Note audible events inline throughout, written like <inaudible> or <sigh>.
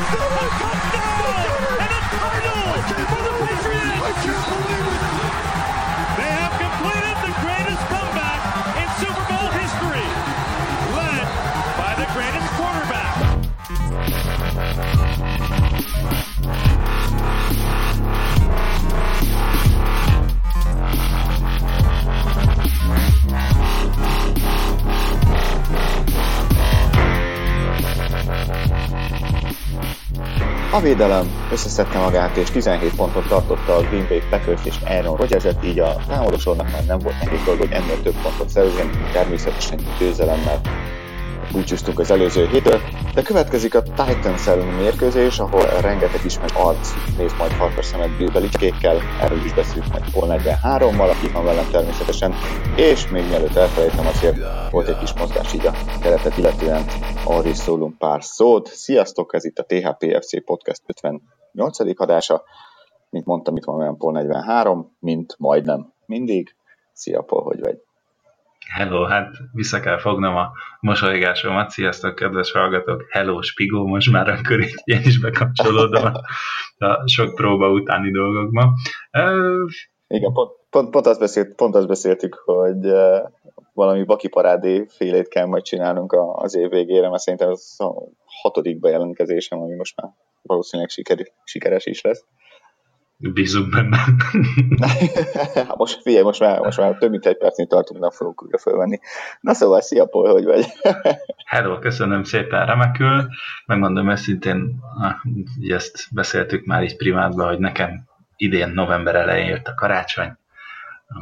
Touchdown! And a title for the Patriots! Védelem összeszedte magát, és 17 pontot tartotta a Green Bay Packers és Aaron rodgers így a támadósornak már nem volt nehéz dolga, hogy ennél több pontot szerezni, természetesen győzelemmel. Búcsúztunk az előző hétől, de következik a Titans elleni mérkőzés, ahol rengeteg ismert arc néz majd Harper szemet Bill Belichickkel, erről is beszélünk majd Paul 43-mal, aki van velem természetesen, és még mielőtt elfelejtem azért volt egy kis mozgás így a keretet illetően, arra is szólunk pár szót. Sziasztok, ez itt a THPFC Podcast 58. adása, mint mondtam, itt van olyan Paul 43, mint majdnem mindig. Szia Paul, hogy vagy? Hello, hát vissza kell fognom a mosolygásomat. Sziasztok, kedves hallgatók! Hello, Spigó, most már akkor így én is bekapcsolódom a, sok próba utáni dolgokba. Uh, Igen, pont, pont, pont, azt beszélt, pont azt beszéltük, hogy valami bakiparádé félét kell majd csinálnunk az év végére, mert szerintem ez a hatodik bejelentkezésem, ami most már valószínűleg siker, sikeres is lesz. Bízunk benne. <laughs> hát most figyelj, most már, most már több mint egy percnél tartunk, nem fogunk újra fölvenni. Na szóval, szia Paul, hogy vagy? <laughs> Hello, köszönöm szépen, remekül. Megmondom őszintén, ezt beszéltük már így privátban, hogy nekem idén november elején jött a karácsony,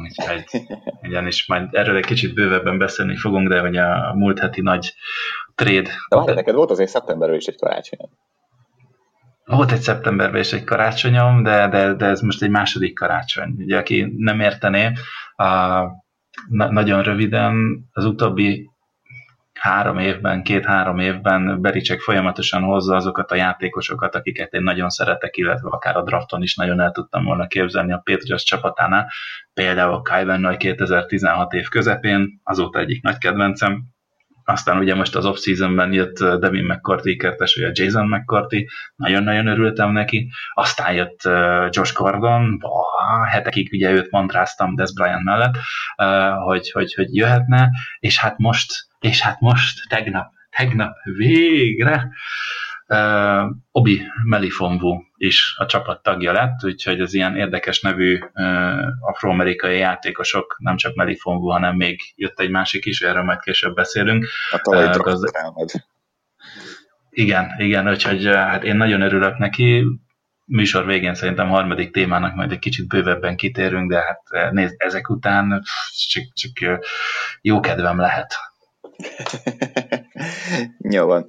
úgyhogy <laughs> ugyanis majd erről egy kicsit bővebben beszélni fogunk, de hogy a múlt heti nagy trade... De várj, neked volt azért szeptemberben is egy karácsony. Volt egy szeptemberben is egy karácsonyom, de, de, de ez most egy második karácsony. Ugye, aki nem értené, a, na, nagyon röviden az utóbbi három évben, két-három évben Bericek folyamatosan hozza azokat a játékosokat, akiket én nagyon szeretek, illetve akár a drafton is nagyon el tudtam volna képzelni a Patriots csapatánál. Például Kyven Nagy 2016 év közepén, azóta egyik nagy kedvencem, aztán ugye most az off-seasonben jött Devin McCarthy kertes, vagy a Jason McCarthy, nagyon-nagyon örültem neki. Aztán jött Josh Gordon, bah, hetekig ugye őt mantráztam Des Bryant mellett, hogy, hogy, hogy jöhetne, és hát most, és hát most, tegnap, tegnap végre uh, Obi Melifonvu is a csapat tagja lett, úgyhogy az ilyen érdekes nevű uh, afroamerikai játékosok, nem csak Melifonvu, hanem még jött egy másik is, erről majd később beszélünk. A uh, gazd... Igen, igen, úgyhogy hát én nagyon örülök neki, műsor végén szerintem harmadik témának majd egy kicsit bővebben kitérünk, de hát nézd, ezek után csak, csak jó kedvem lehet. <laughs> Jó van.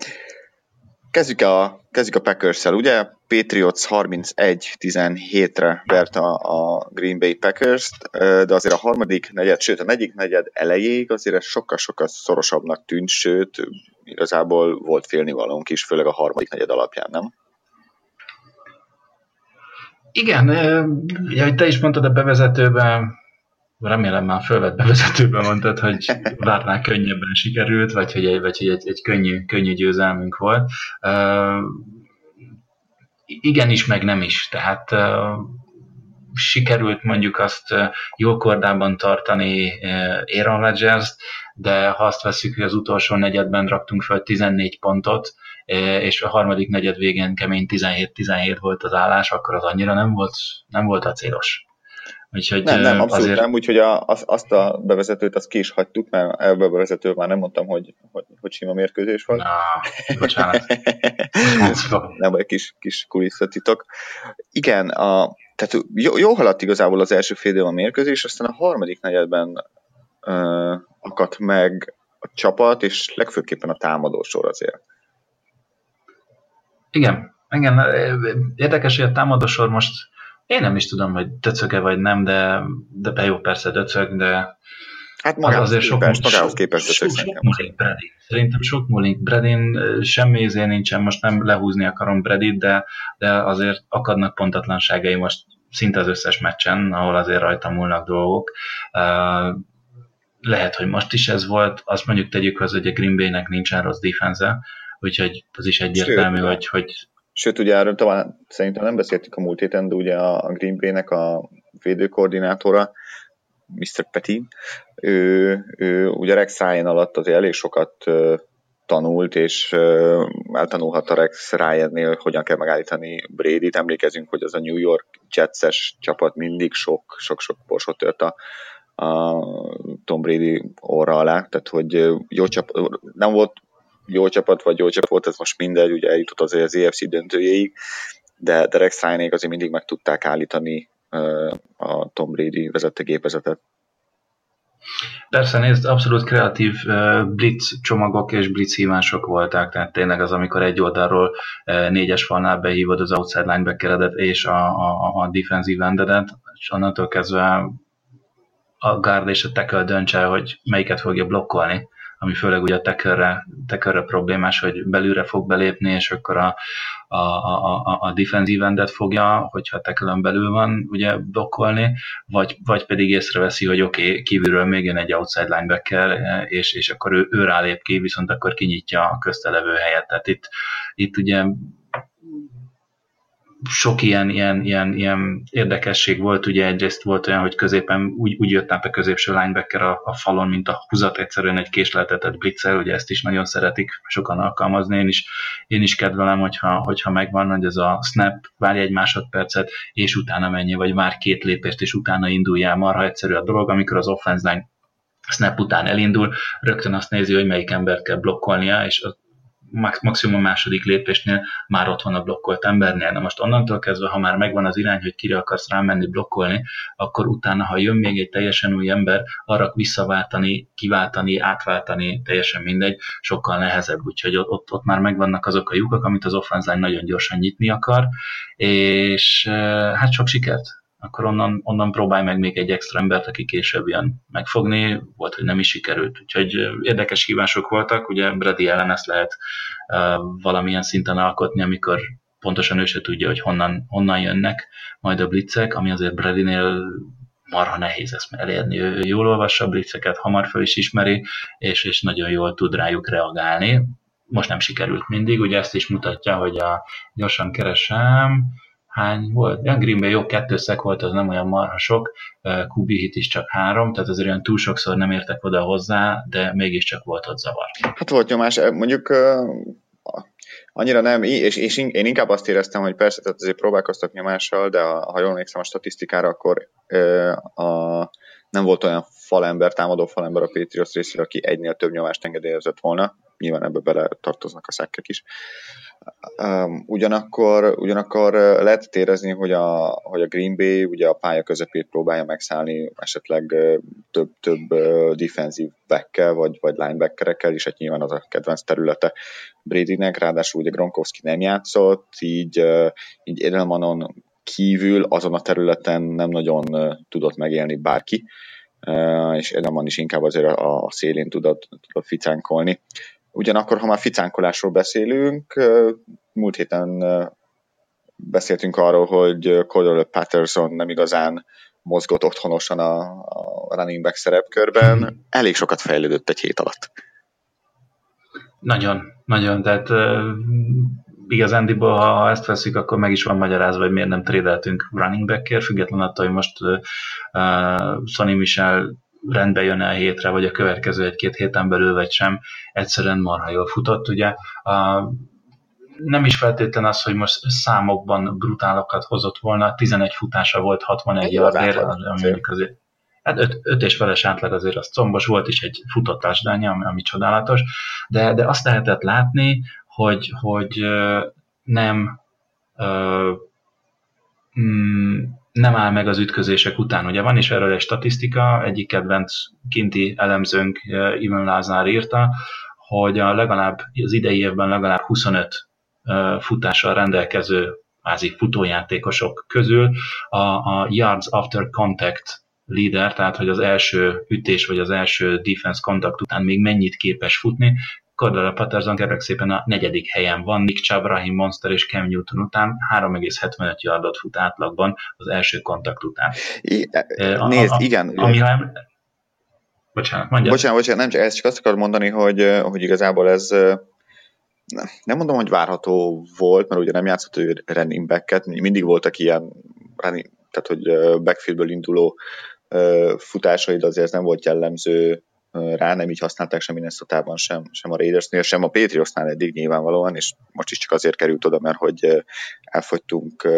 Kezdjük a, kezdjük a Packers-szel, ugye? Patriots 31-17-re vert a, a Green Bay Packers-t, de azért a harmadik negyed, sőt a negyedik negyed elejéig azért ez sokkal-sokkal szorosabbnak tűnt, sőt igazából volt félnivalónk is, főleg a harmadik negyed alapján, nem? Igen, ugye, te is mondtad a bevezetőben, remélem már fölvett bevezetőben mondtad, hogy várnál könnyebben sikerült, vagy hogy egy, vagy hogy egy, egy könnyű, könnyű győzelmünk volt. Uh, igenis, meg nem is. Tehát uh, sikerült mondjuk azt jó kordában tartani Aaron rodgers de ha azt veszük, hogy az utolsó negyedben raktunk fel 14 pontot, és a harmadik negyed végén kemény 17-17 volt az állás, akkor az annyira nem volt, nem volt a célos. Úgyhogy nem, nem, abszolút azért... nem, úgyhogy a, az, azt a bevezetőt azt ki is hagytuk, mert ebbe a bevezetőt már nem mondtam, hogy, hogy, hogy sima mérkőzés volt. Na, bocsánat. <laughs> nem, egy kis, kis kulisszatitok. Igen, a, tehát jó, jó haladt igazából az első fél a mérkőzés, aztán a harmadik negyedben uh, akadt meg a csapat, és legfőképpen a támadósor azért. Igen, igen, érdekes, hogy a támadósor most én nem is tudom, hogy döcöge vagy nem, de, de jó, persze döcög, de Hát magához azért sok, képest, magához képest sok, sok, sok Bradin. Szerintem sok múlik Bradin, semmi izé nincsen, most nem lehúzni akarom Bradit, de, de azért akadnak pontatlanságai most szinte az összes meccsen, ahol azért rajta múlnak dolgok. Uh, lehet, hogy most is ez volt, azt mondjuk tegyük hozzá, hogy a Green Bay-nek nincsen rossz defense úgyhogy az is egyértelmű, Sőt, hogy, hogy Sőt, ugye erről talán szerintem nem beszéltük a múlt héten, de ugye a Green Bay-nek a védőkoordinátora, Mr. Petit, ő, ő ugye Rex Ryan alatt azért elég sokat tanult, és eltanulhatta Rex Ryan-nél, hogyan kell megállítani Brady-t. Emlékezünk, hogy az a New York Jets-es csapat mindig sok-sok borsot tört a, a Tom Brady orra alá, tehát hogy jó csapat, nem volt jó csapat, vagy jó csapat volt, ez most mindegy, ugye eljutott azért az EFC döntőjéig, de, de Rex Ryan azért mindig meg tudták állítani a Tom Brady vezette gépezetet. Persze, nézd, abszolút kreatív blitz csomagok és blitz hívások voltak, tehát tényleg az, amikor egy oldalról négyes falnál behívod az outside linebackeredet és a, a, a defensive endedet, és onnantól kezdve a guard és a tackle döntse hogy melyiket fogja blokkolni ami főleg ugye a tekörre, tekörre problémás, hogy belülre fog belépni, és akkor a, a, a, a defensive endet fogja, hogyha a tekölön belül van, ugye blokkolni, vagy, vagy pedig észreveszi, hogy oké, okay, kívülről még jön egy outside linebacker, és, és akkor ő, ő rálép ki, viszont akkor kinyitja a köztelevő helyet. Tehát itt, itt ugye sok ilyen, ilyen, ilyen, ilyen érdekesség volt, ugye egyrészt volt olyan, hogy középen úgy, úgy jött át a középső linebacker a, a falon, mint a húzat egyszerűen egy késleltetett blitzer, ugye ezt is nagyon szeretik sokan alkalmazni, én is, én is kedvelem, hogyha, hogyha megvan, hogy ez a snap, várj egy másodpercet, és utána menjél, vagy vár két lépést, és utána induljál, marha egyszerű a dolog, amikor az offense line snap után elindul, rögtön azt nézi, hogy melyik embert kell blokkolnia, és maximum a második lépésnél már ott van a blokkolt embernél. Na most onnantól kezdve, ha már megvan az irány, hogy kire akarsz rámenni blokkolni, akkor utána, ha jön még egy teljesen új ember, arra visszaváltani, kiváltani, átváltani, teljesen mindegy, sokkal nehezebb. Úgyhogy ott, ott már megvannak azok a lyukak, amit az offense nagyon gyorsan nyitni akar, és hát sok sikert akkor onnan, onnan próbálj meg még egy extra embert, aki később jön megfogni, volt, hogy nem is sikerült. Úgyhogy érdekes hívások voltak, ugye Brady ellen ezt lehet uh, valamilyen szinten alkotni, amikor pontosan ő se tudja, hogy honnan, honnan jönnek majd a blitzek, ami azért Bradynél marha nehéz ezt elérni. Ő jól olvassa a blitzeket, hamar fel is ismeri, és, és nagyon jól tud rájuk reagálni. Most nem sikerült mindig, ugye ezt is mutatja, hogy a gyorsan keresem, hány volt? Ja, Green Bay jó, kettő szek volt, az nem olyan marha sok, Kubi hit is csak három, tehát azért olyan túl sokszor nem értek oda hozzá, de mégiscsak volt ott zavar. Hát volt nyomás, mondjuk annyira nem, és, és én inkább azt éreztem, hogy persze, tehát azért próbálkoztak nyomással, de ha jól emlékszem a statisztikára, akkor a, nem volt olyan falember, támadó falember a Patriots részéről, aki egynél több nyomást engedélyezett volna. Nyilván ebbe bele tartoznak a szekkek is. Um, ugyanakkor, ugyanakkor lehet érezni, hogy a, hogy a Green Bay ugye a pálya közepét próbálja megszállni esetleg több, több defensív backkel, vagy, vagy linebackerekkel, és hát nyilván az a kedvenc területe Bradynek, ráadásul ugye Gronkowski nem játszott, így, így Edelmanon kívül azon a területen nem nagyon tudott megélni bárki, és Edelman is inkább azért a szélén tudott, tudott ficánkolni. Ugyanakkor, ha már ficánkolásról beszélünk, múlt héten beszéltünk arról, hogy Cordell Patterson nem igazán mozgott otthonosan a, a running back szerepkörben. Elég sokat fejlődött egy hét alatt. Nagyon, nagyon. Tehát uh, igazándiból, ha ezt veszik, akkor meg is van magyarázva, hogy miért nem trédeltünk running backért, függetlenül attól, hogy most uh, Sonny Michel rendbe jön el hétre, vagy a következő egy-két héten belül, vagy sem, egyszerűen marha jól futott. Ugye a, nem is feltétlen az, hogy most számokban brutálokat hozott volna, 11 futása volt 61 yardért, mondjuk azért Hát öt, öt és feles átlag azért az combos volt is egy futott tásdánya, ami, ami csodálatos, de, de azt lehetett látni, hogy, hogy nem mm, nem áll meg az ütközések után. Ugye van is erről egy statisztika, egyik kedvenc kinti elemzőnk, eh, Ivan Lázár írta, hogy a legalább az idei évben legalább 25 eh, futással rendelkező házi futójátékosok közül a, a yards after contact leader, tehát hogy az első ütés vagy az első defense kontakt után még mennyit képes futni, Cordell Patterson kérlek szépen a negyedik helyen van, Nick Chubb, Raheem Monster és Cam Newton után 3,75 yardot fut átlagban az első kontakt után. I, e, nézd, a, a, igen. Ami, ha Bocsánat, mondja. Bocsánat, bocsánat, nem csak ezt csak azt akarod mondani, hogy, hogy igazából ez nem mondom, hogy várható volt, mert ugye nem játszott ő running back mindig voltak ilyen running, tehát hogy backfieldből induló futásaid azért nem volt jellemző rá, nem így használták sem minnesota sem, sem a Raidersnél, sem a Patriotsnál eddig nyilvánvalóan, és most is csak azért került oda, mert hogy elfogytunk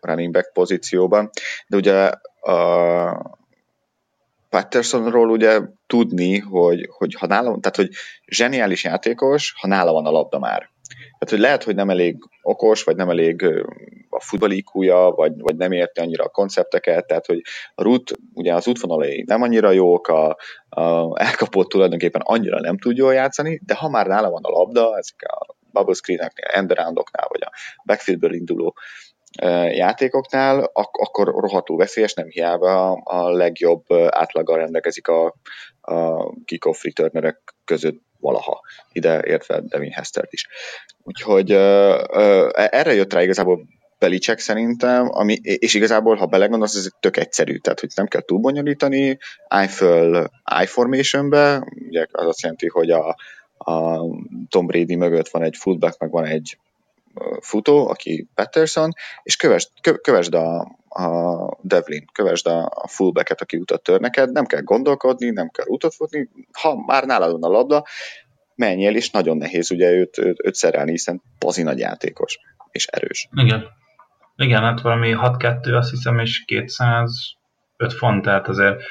running back pozícióban. De ugye a Pattersonról ugye tudni, hogy, hogy ha nála, tehát hogy zseniális játékos, ha nála van a labda már. Tehát, hogy lehet, hogy nem elég okos, vagy nem elég futballikúja, vagy, vagy nem érti annyira a koncepteket, tehát, hogy a rút, ugye az útvonalai nem annyira jók, a, a elkapott tulajdonképpen annyira nem tud jól játszani, de ha már nála van a labda, ezek a bubble screeneknél, endaroundoknál, vagy a backfieldből induló játékoknál, ak- akkor rohadtul veszélyes, nem hiába a legjobb átlaggal rendelkezik a, a kick-off returnerek között valaha, ide értve Devin Hestert is. Úgyhogy uh, uh, erre jött rá igazából Belicek szerintem, ami, és igazából, ha belegondolsz, ez tök egyszerű, tehát hogy nem kell túl bonyolítani, állj föl I-formationbe, ugye az azt jelenti, hogy a, a Tom Brady mögött van egy fullback, meg van egy futó, aki Patterson, és kövesd, kö, kövesd a, a Devlin, kövesd a, a fullbacket, aki utat tör neked, nem kell gondolkodni, nem kell utat futni, ha már nálad van a labda, menjél, és nagyon nehéz ugye őt, őt, őt szerelni, hiszen pazi nagy játékos, és erős. Igen. Igen, hát valami 6-2, azt hiszem, és 205 font, tehát azért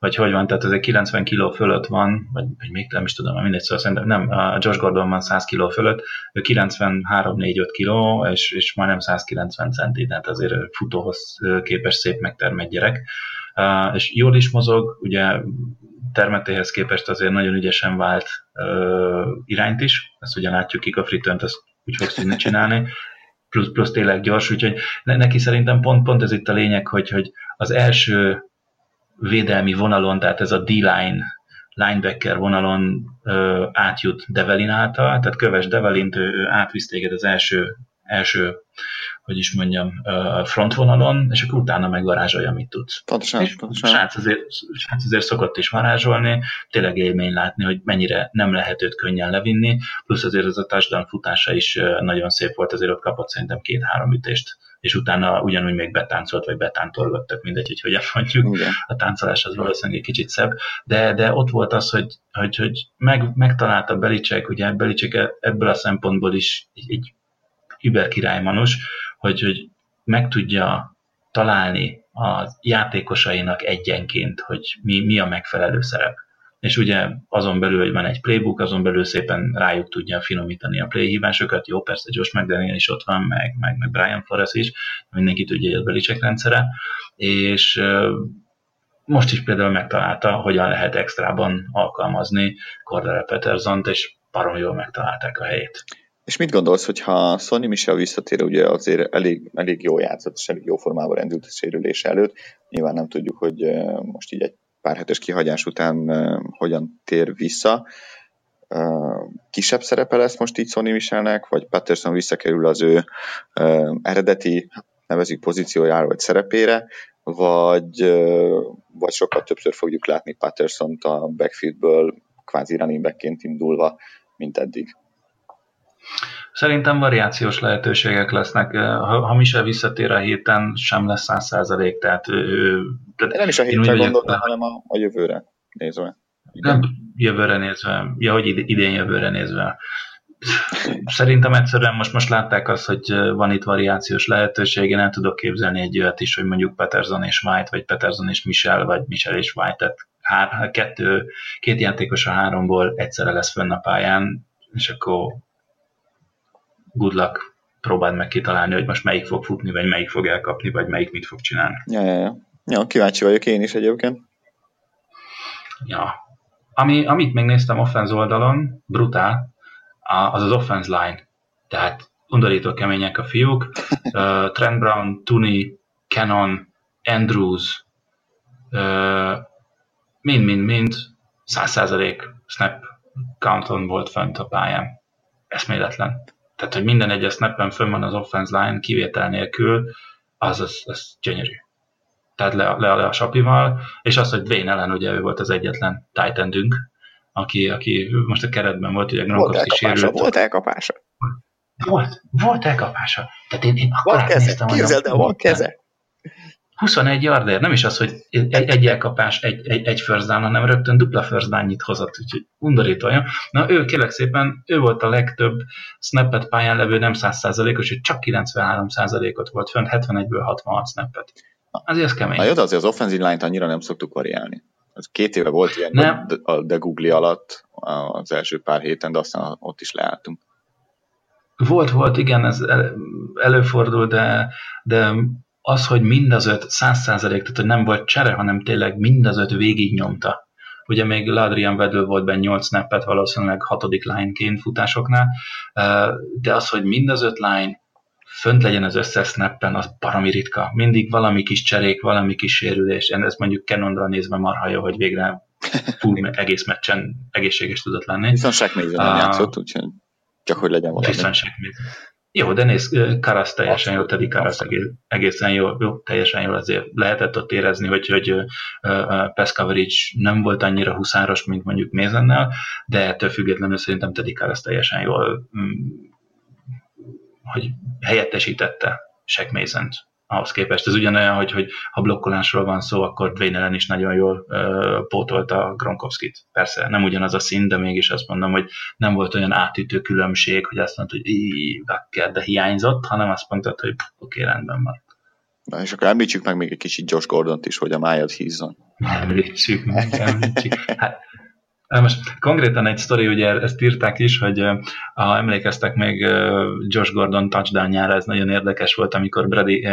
vagy hogy van, tehát azért 90 kg fölött van, vagy, vagy még nem is tudom, mindegy, szóval szerintem nem, a Josh Gordon van 100 kg fölött, ő 93-4-5 kg, és, és majdnem 190 centi, tehát azért futóhoz képes szép megtermett gyerek. És jól is mozog, ugye termetéhez képest azért nagyon ügyesen vált uh, irányt is, ezt ugye látjuk, kick a return ezt úgy fogsz tudni csinálni, plusz, plusz tényleg gyors, úgyhogy neki szerintem pont, pont ez itt a lényeg, hogy, hogy az első védelmi vonalon, tehát ez a D-line linebacker vonalon ö, átjut Develin által, tehát köves Develint, ő, átvisz téged az első, első hogy is mondjam, frontvonalon, és akkor utána megvarázsolja, amit tudsz. Pontosan, és pontosan. Srác azért, srác azért szokott is varázsolni, tényleg élmény látni, hogy mennyire nem lehet őt könnyen levinni, plusz azért az a touchdown futása is nagyon szép volt, azért ott kapott szerintem két-három ütést és utána ugyanúgy még betáncolt, vagy betántolgattak, mindegy, hogy hogyan mondjuk. Igen. A táncolás az valószínűleg egy kicsit szebb, de, de ott volt az, hogy, hogy, hogy meg, megtalálta Belicek, ugye Belicek e- ebből a szempontból is egy, egy über királymanos, hogy, hogy meg tudja találni a játékosainak egyenként, hogy mi, mi a megfelelő szerep és ugye azon belül, hogy van egy playbook, azon belül szépen rájuk tudja finomítani a playhívásokat. Jó, persze Josh McDaniel is ott van, meg, meg, meg Brian Flores is, mindenki tudja, hogy a Belicek rendszere, és most is például megtalálta, hogyan lehet extrában alkalmazni Cordero Petersont, és barom jól megtalálták a helyét. És mit gondolsz, hogyha Sonny Michel visszatér, ugye azért elég, elég jó játszott, és elég jó formában rendült a sérülés előtt. Nyilván nem tudjuk, hogy most így egy pár hetes kihagyás után hogyan tér vissza. Kisebb szerepe lesz most így Sonny Michelnek, vagy Patterson visszakerül az ő eredeti, nevezük pozíciójára vagy szerepére, vagy, vagy sokkal többször fogjuk látni Patterson-t a backfieldből kvázi running backként indulva, mint eddig. Szerintem variációs lehetőségek lesznek. Ha, ha Michel visszatér a héten, sem lesz száz százalék, tehát, tehát nem is a hétre gondoltam, hanem a, a jövőre nézve. Nem jövőre nézve, ja, hogy idén jövőre nézve. Szerintem egyszerűen most, most látták azt, hogy van itt variációs lehetőség, én el tudok képzelni egy olyat is, hogy mondjuk Peterson és White, vagy Peterson és Michel, vagy Michel és White, tehát hár, kettő, két játékos a háromból egyszerre lesz fönn a pályán, és akkor good luck, próbáld meg kitalálni, hogy most melyik fog futni, vagy melyik fog elkapni, vagy melyik mit fog csinálni. Ja, ja, ja. ja kíváncsi vagyok én is egyébként. Ja. Ami, amit megnéztem offense oldalon, brutál, az az offense line. Tehát undorító kemények a fiúk. <laughs> Uh, Trent Brown, Tuni, Cannon, Andrews, mind-mind-mind, uh, 100% snap counton volt fönt a pályán. Eszméletlen. Tehát, hogy minden egyes snappen fönn van az offense line kivétel nélkül, az, az, az gyönyörű. Tehát le, le, le a sapival, és az, hogy Dwayne ellen ugye ő volt az egyetlen titan aki, aki most a keretben volt, ugye Gronkowski sérült. Volt elkapása. Volt, volt elkapása. Tehát én, én akkor van keze, néztem, képzeld el, van keze. 21 yardért, nem is az, hogy egy, egy elkapás, egy, egy, egy first down, hanem rögtön dupla first down hozott, úgyhogy undorító. Ja? Na ő kérlek szépen, ő volt a legtöbb snappet pályán levő nem 100%-os, hogy csak 93%-ot volt fönt, 71-ből 66 snappet. Azért ez kemény. Na jó, de azért az offensive line-t annyira nem szoktuk variálni. Ez két éve volt ilyen nem. a de Google alatt az első pár héten, de aztán ott is leálltunk. Volt, volt, igen, ez előfordul, de, de az, hogy mind az öt száz százalék, tehát hogy nem volt csere, hanem tényleg mind az öt végig nyomta. Ugye még Ladrian Vedő volt benne 8 snappet, valószínűleg hatodik line-ként futásoknál, de az, hogy mind az öt line fönt legyen az összes snappen, az baromi ritka. Mindig valami kis cserék, valami kis sérülés. Ez mondjuk Canonra nézve marha jó, hogy végre full egész meccsen egészséges tudott lenni. Viszont Shaq nem játszott, úgyhogy csak hogy legyen valami. Viszont Shaq jó, de nézd, Karasz teljesen jó, Teddy Karasz egészen jó, jó, teljesen jó, azért lehetett ott érezni, hogy, hogy pass coverage nem volt annyira huszáros, mint mondjuk Mézennel, de ettől függetlenül szerintem Teddy Karasz teljesen jól um, hogy helyettesítette Shaq mason ahhoz képest. Ez ugyanolyan, hogy, hogy ha blokkolásról van szó, akkor Dwayne Ellen is nagyon jól uh, pótolta Gronkowski-t. Persze nem ugyanaz a szín, de mégis azt mondom, hogy nem volt olyan átütő különbség, hogy azt mondta, hogy így, de hiányzott, hanem azt mondta, hogy oké, okay, rendben van. Na, és akkor említsük meg még egy kicsit Josh Gordon-t is, hogy a májad hízzon. Említsük meg, említsük. Hát, most konkrétan egy sztori, ugye ezt írták is, hogy ha emlékeztek még Josh Gordon touchdownjára, ez nagyon érdekes volt, amikor Brady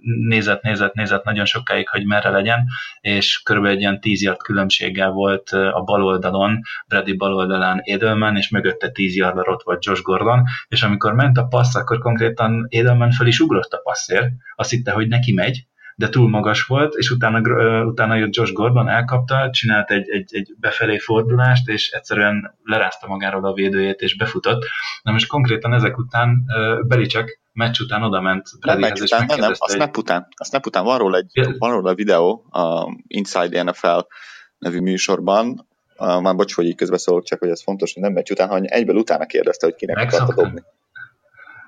nézett, nézett, nézett nagyon sokáig, hogy merre legyen, és körülbelül egy ilyen 10 yard különbséggel volt a bal oldalon, Brady bal oldalán Edelman, és mögötte 10 yardra ott volt Josh Gordon, és amikor ment a passz, akkor konkrétan Edelman fel is ugrott a passzért, azt hitte, hogy neki megy, de túl magas volt, és utána, utána jött Josh Gordon, elkapta, csinált egy, egy, egy befelé fordulást, és egyszerűen lerázta magáról a védőjét, és befutott. Na most konkrétan ezek után Belicek meccs után oda ment Bradyhez, és után, nem, nem, a snap után, a snap után van róla, egy, van róla a videó a Inside NFL nevű műsorban, uh, már bocs, hogy így közbeszólok, csak hogy ez fontos, hogy nem meccs után, hanem egyből utána kérdezte, hogy kinek akarta dobni.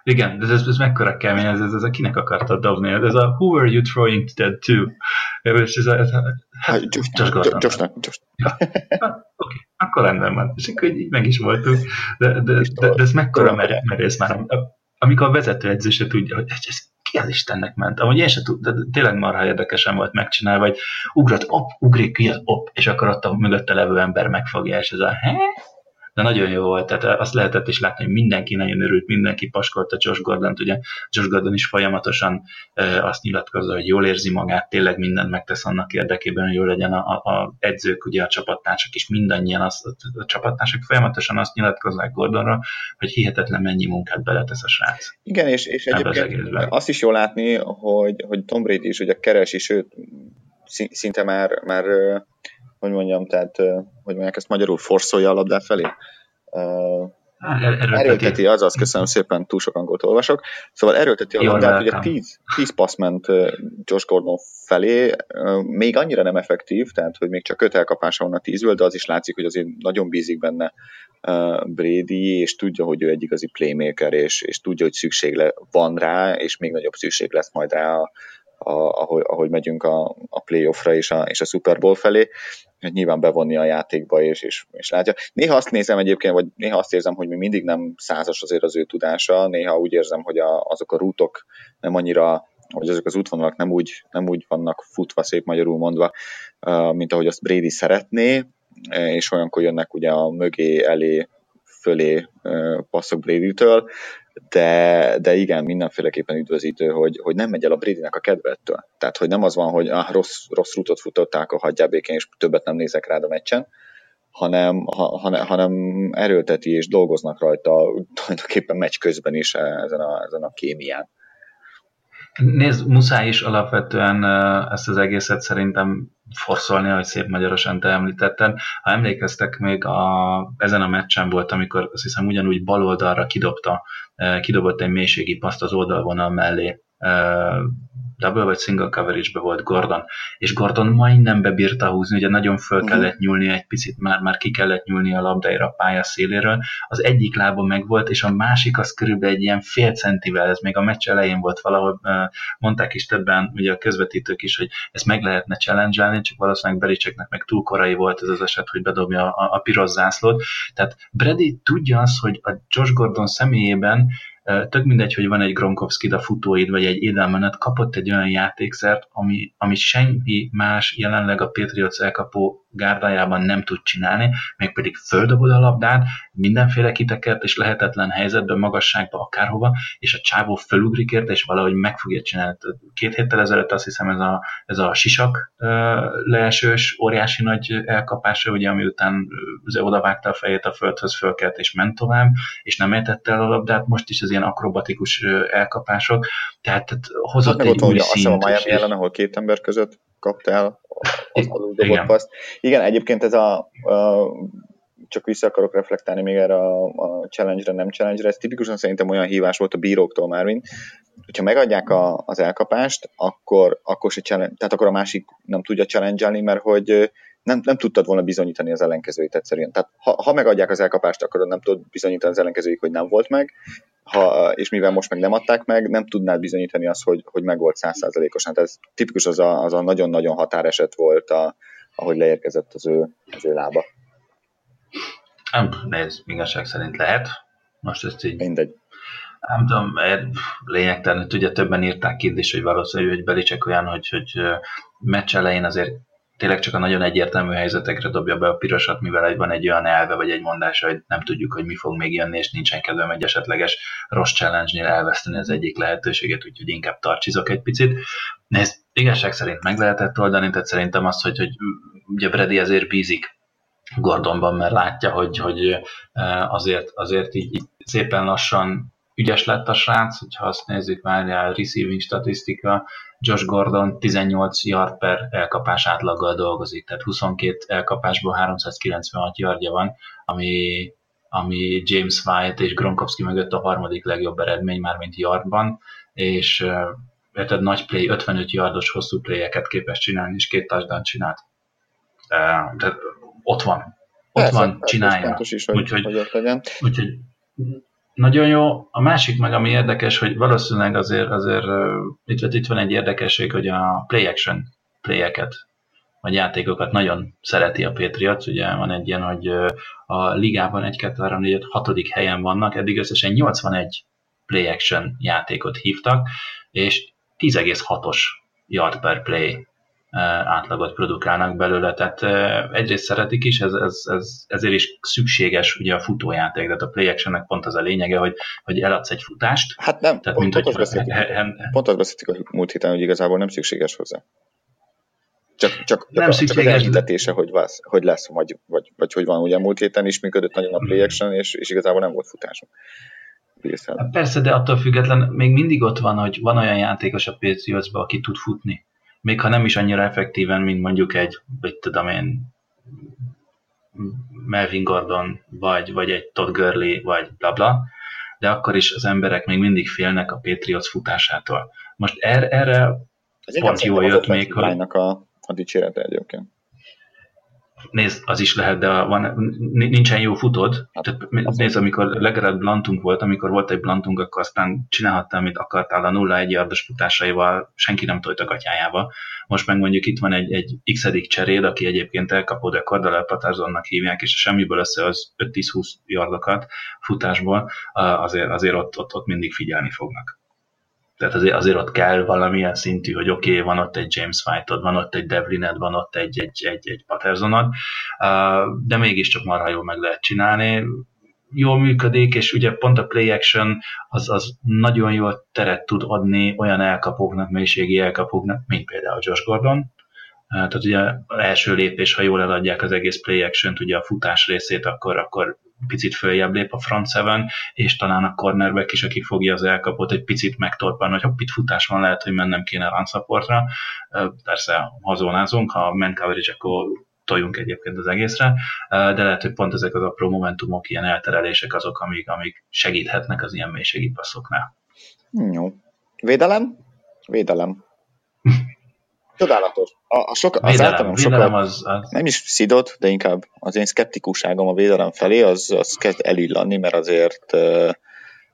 Igen, de ez, ez mekkora kemény, ez, ez, ez a kinek akartad dobni? Ez a who were you throwing to that to? És ez a, ez a hát, Josh, Josh Gordon. Josh, Josh. Ja. Oké, okay. akkor rendben van. És akkor így meg is voltunk. De, de, de, de, ez mekkora mer- merész már. Amikor a vezetőedző se tudja, hogy ez ki az Istennek ment. Amúgy én se tud, de tényleg marha érdekesen volt megcsinálva, vagy ugrat, op, ugrik ki op, és akkor ott a mögötte levő ember megfogja, és ez a, he? De nagyon jó volt, tehát azt lehetett is látni, hogy mindenki nagyon örült, mindenki paskolta Josh gordon ugye Josh Gordon is folyamatosan azt nyilatkozza, hogy jól érzi magát, tényleg mindent megtesz annak érdekében, hogy jól legyen a, a, edzők, ugye a csapattársak is mindannyian, azt, a csapattársak folyamatosan azt nyilatkozzák Gordonra, hogy hihetetlen mennyi munkát beletesz a srác. Igen, és, és egyébként az azt is jól látni, hogy, hogy Tom Brady is ugye keresi, sőt, szinte már, már hogy mondjam, tehát, hogy mondják, ezt magyarul forszolja a labdát felé. Erőlteti. azaz, köszönöm szépen, túl sok angolt olvasok. Szóval erőlteti a labdát, ugye 10, 10 passz ment Josh Gordon felé, még annyira nem effektív, tehát hogy még csak 5 elkapása van a 10 de az is látszik, hogy azért nagyon bízik benne Brady, és tudja, hogy ő egy igazi playmaker, és, és tudja, hogy szükség le, van rá, és még nagyobb szükség lesz majd rá a, a, ahogy, ahogy megyünk a, a playoffra és a, és a Super Bowl felé, hogy nyilván bevonni a játékba, és, és, és látja. Néha azt nézem egyébként, vagy néha azt érzem, hogy mi mindig nem százas azért az ő tudása, néha úgy érzem, hogy a, azok a rútok nem annyira hogy azok az útvonalak nem úgy, nem úgy vannak futva, szép magyarul mondva, mint ahogy azt Brady szeretné, és olyankor jönnek ugye a mögé, elé, fölé passzok Brady-től, de, de igen, mindenféleképpen üdvözítő, hogy, hogy nem megy el a Bradynek a kedvettől. Tehát, hogy nem az van, hogy ah, rossz, rossz rutot futották, a hagyjál és többet nem nézek rád a meccsen, hanem, ha, hanem, hanem erőlteti és dolgoznak rajta tulajdonképpen meccs közben is ezen a, ezen a kémián. Nézd, muszáj is alapvetően ezt az egészet szerintem forszolni, ahogy szép magyarosan te említetted. Ha emlékeztek, még a, ezen a meccsen volt, amikor azt hiszem ugyanúgy bal kidobta, kidobott egy mélységi paszt az oldalvonal mellé double vagy single coverage-be volt Gordon, és Gordon majdnem bebírta húzni, ugye nagyon föl uh-huh. kellett nyúlni egy picit, már, már ki kellett nyúlni a labdáira a pálya széléről, az egyik lába megvolt, és a másik az körülbelül egy ilyen fél centivel, ez még a meccs elején volt valahol, mondták is többen, ugye a közvetítők is, hogy ezt meg lehetne challenge csak valószínűleg Bericseknek meg túl korai volt ez az eset, hogy bedobja a, a piros zászlót. Tehát Brady tudja azt, hogy a Josh Gordon személyében tök mindegy, hogy van egy Gronkowski a futóid, vagy egy Edelmanet, kapott egy olyan játékszert, ami, ami senki más jelenleg a Patriots elkapó gárdájában nem tud csinálni, mégpedig földobod a labdát, mindenféle kitekert és lehetetlen helyzetben, magasságban, akárhova, és a csávó fölugrik érte, és valahogy meg fogja csinálni. Két héttel ezelőtt azt hiszem ez a, ez a sisak leesős, óriási nagy elkapása, ugye, ami után odavágta a fejét a földhöz, fölkelt és ment tovább, és nem értette el a labdát, most is az ilyen akrobatikus elkapások, tehát, hozott hát egy új szint. Azt a ellen, ahol két ember között kaptál az dobott paszt. Igen, egyébként ez a, a csak vissza akarok reflektálni még erre a, a challenge-re, nem challenge-re, ez tipikusan szerintem olyan hívás volt a bíróktól már, mint hogyha megadják a, az elkapást, akkor, akkor se challenge, tehát akkor a másik nem tudja challenge mert hogy nem, nem tudtad volna bizonyítani az ellenkezőit egyszerűen. Tehát ha, ha megadják az elkapást, akkor nem tudod bizonyítani az ellenkezőit, hogy nem volt meg, ha, és mivel most meg nem adták meg, nem tudnád bizonyítani azt, hogy, hogy meg volt százszázalékosan. Tehát ez tipikus az a, az a nagyon-nagyon határeset volt, a, ahogy leérkezett az ő, az ő lába. Nem, nézd, igazság szerint lehet. Most ezt így... Mindegy. Nem tudom, lényegtelen, hogy ugye többen írták ki is, hogy valószínűleg, hogy Belicek olyan, hogy, hogy meccs elején azért tényleg csak a nagyon egyértelmű helyzetekre dobja be a pirosat, mivel van egy olyan elve, vagy egy mondás, hogy nem tudjuk, hogy mi fog még jönni, és nincsen kedvem egy esetleges rossz challenge-nél elveszteni az egyik lehetőséget, úgyhogy inkább tartsizok egy picit. Nézd, igazság szerint meg lehetett oldani, tehát szerintem azt, hogy, hogy ugye Brady ezért bízik Gordonban, mert látja, hogy, hogy azért, azért így, szépen lassan ügyes lett a srác, hogyha azt nézzük, várjál, receiving statisztika, Josh Gordon 18 yard per elkapás átlaggal dolgozik, tehát 22 elkapásból 396 yardja van, ami, ami James White és Gronkowski mögött a harmadik legjobb eredmény már, mint yardban, és érted, nagy play, 55 yardos hosszú playeket képes csinálni, és két touchdown csinált. Tehát ott van. Ott persze, van, csinálja. Is, hogy, úgyhogy, hogy legyen. Úgyhogy nagyon jó. A másik meg, ami érdekes, hogy valószínűleg azért, azért itt, itt van egy érdekesség, hogy a play action playeket, vagy játékokat nagyon szereti a Patriots. Ugye van egy ilyen, hogy a ligában 1, 2, 3, 4, 5, 6. helyen vannak, eddig összesen 81 play action játékot hívtak, és 10,6-os yard per play átlagot produkálnak belőle, tehát egyrészt szeretik is, ez, ez, ez, ezért is szükséges ugye a futójáték, tehát a play actionnek pont az a lényege, hogy, hogy eladsz egy futást. Hát nem, tehát, pont, mint, pont, azt beszéltük, pont azt beszéltük a múlt héten, hogy igazából nem szükséges hozzá. Csak, csak, csak, nem a, csak az elhitetése, hogy, lesz, hogy lesz, vagy, vagy, vagy hogy van. Ugye múlt héten is működött nagyon a play action, és, és igazából nem volt futásunk. Persze, de attól független még mindig ott van, hogy van olyan játékos a patriots aki tud futni még ha nem is annyira effektíven, mint mondjuk egy, vagy tudom én, Melvin Gordon, vagy, vagy egy Todd Gurley, vagy bla bla, de akkor is az emberek még mindig félnek a Patriots futásától. Most erre, erre pont jól jött még, hogy... A, a dicsérete egyébként nézd, az is lehet, de van, nincsen jó futod. Hát, Tehát, nézd, amikor legalább blantunk volt, amikor volt egy blantunk, akkor aztán csinálhattál, amit akartál a 0-1 yardos futásaival, senki nem tolt a gatyájába. Most meg mondjuk itt van egy, egy x cseréd, aki egyébként elkapod a Cordell Pattersonnak hívják, és a semmiből össze az 5-10-20 yardokat futásból, azért, azért ott, ott, ott mindig figyelni fognak. Tehát azért, azért ott kell valamilyen szintű, hogy oké, okay, van ott egy James White-od, van ott egy Devlined, van ott egy, egy, egy, egy Pattersonod, de mégiscsak marha jól meg lehet csinálni. Jól működik, és ugye pont a play action az, az nagyon jól teret tud adni olyan elkapóknak, mélységi elkapóknak, mint például Josh Gordon, tehát ugye az első lépés, ha jól eladják az egész play action ugye a futás részét, akkor, akkor picit följebb lép a front seven, és talán a cornerback is, aki fogja az elkapott, egy picit megtorpan, hogy hopp, itt futás van, lehet, hogy mennem kéne run supportra. Persze hazonázunk, ha man coverage, akkor toljunk egyébként az egészre, de lehet, hogy pont ezek az apró momentumok, ilyen elterelések azok, amik, amik segíthetnek az ilyen mélységi passzoknál. Jó. Védelem? Védelem. <laughs> Csodálatos. A, a sok, az védelem, védelem az, az... Nem is szidott, de inkább az én szkeptikuságom a védelem felé, az, az kezd elillanni, mert azért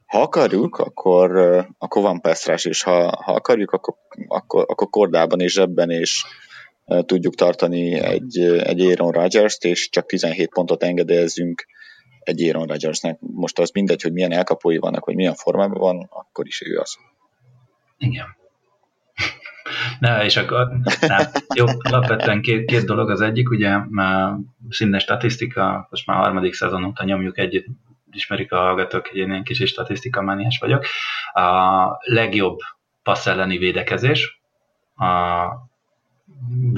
ha akarjuk, akkor, akkor van Pestrás, és ha, ha akarjuk, akkor, akkor, akkor kordában és zsebben és tudjuk tartani egy, egy Aaron Rodgers-t, és csak 17 pontot engedélyezünk egy Aaron Rodgersnek. Most az mindegy, hogy milyen elkapói vannak, vagy milyen formában van, akkor is ő az. Igen. Na, és akkor, na, jó, alapvetően két, két dolog az egyik, ugye már színes statisztika, most már harmadik szezon óta nyomjuk együtt, ismerik a hallgatók, hogy én ilyen kis statisztikamániás vagyok. A legjobb passz elleni védekezés, a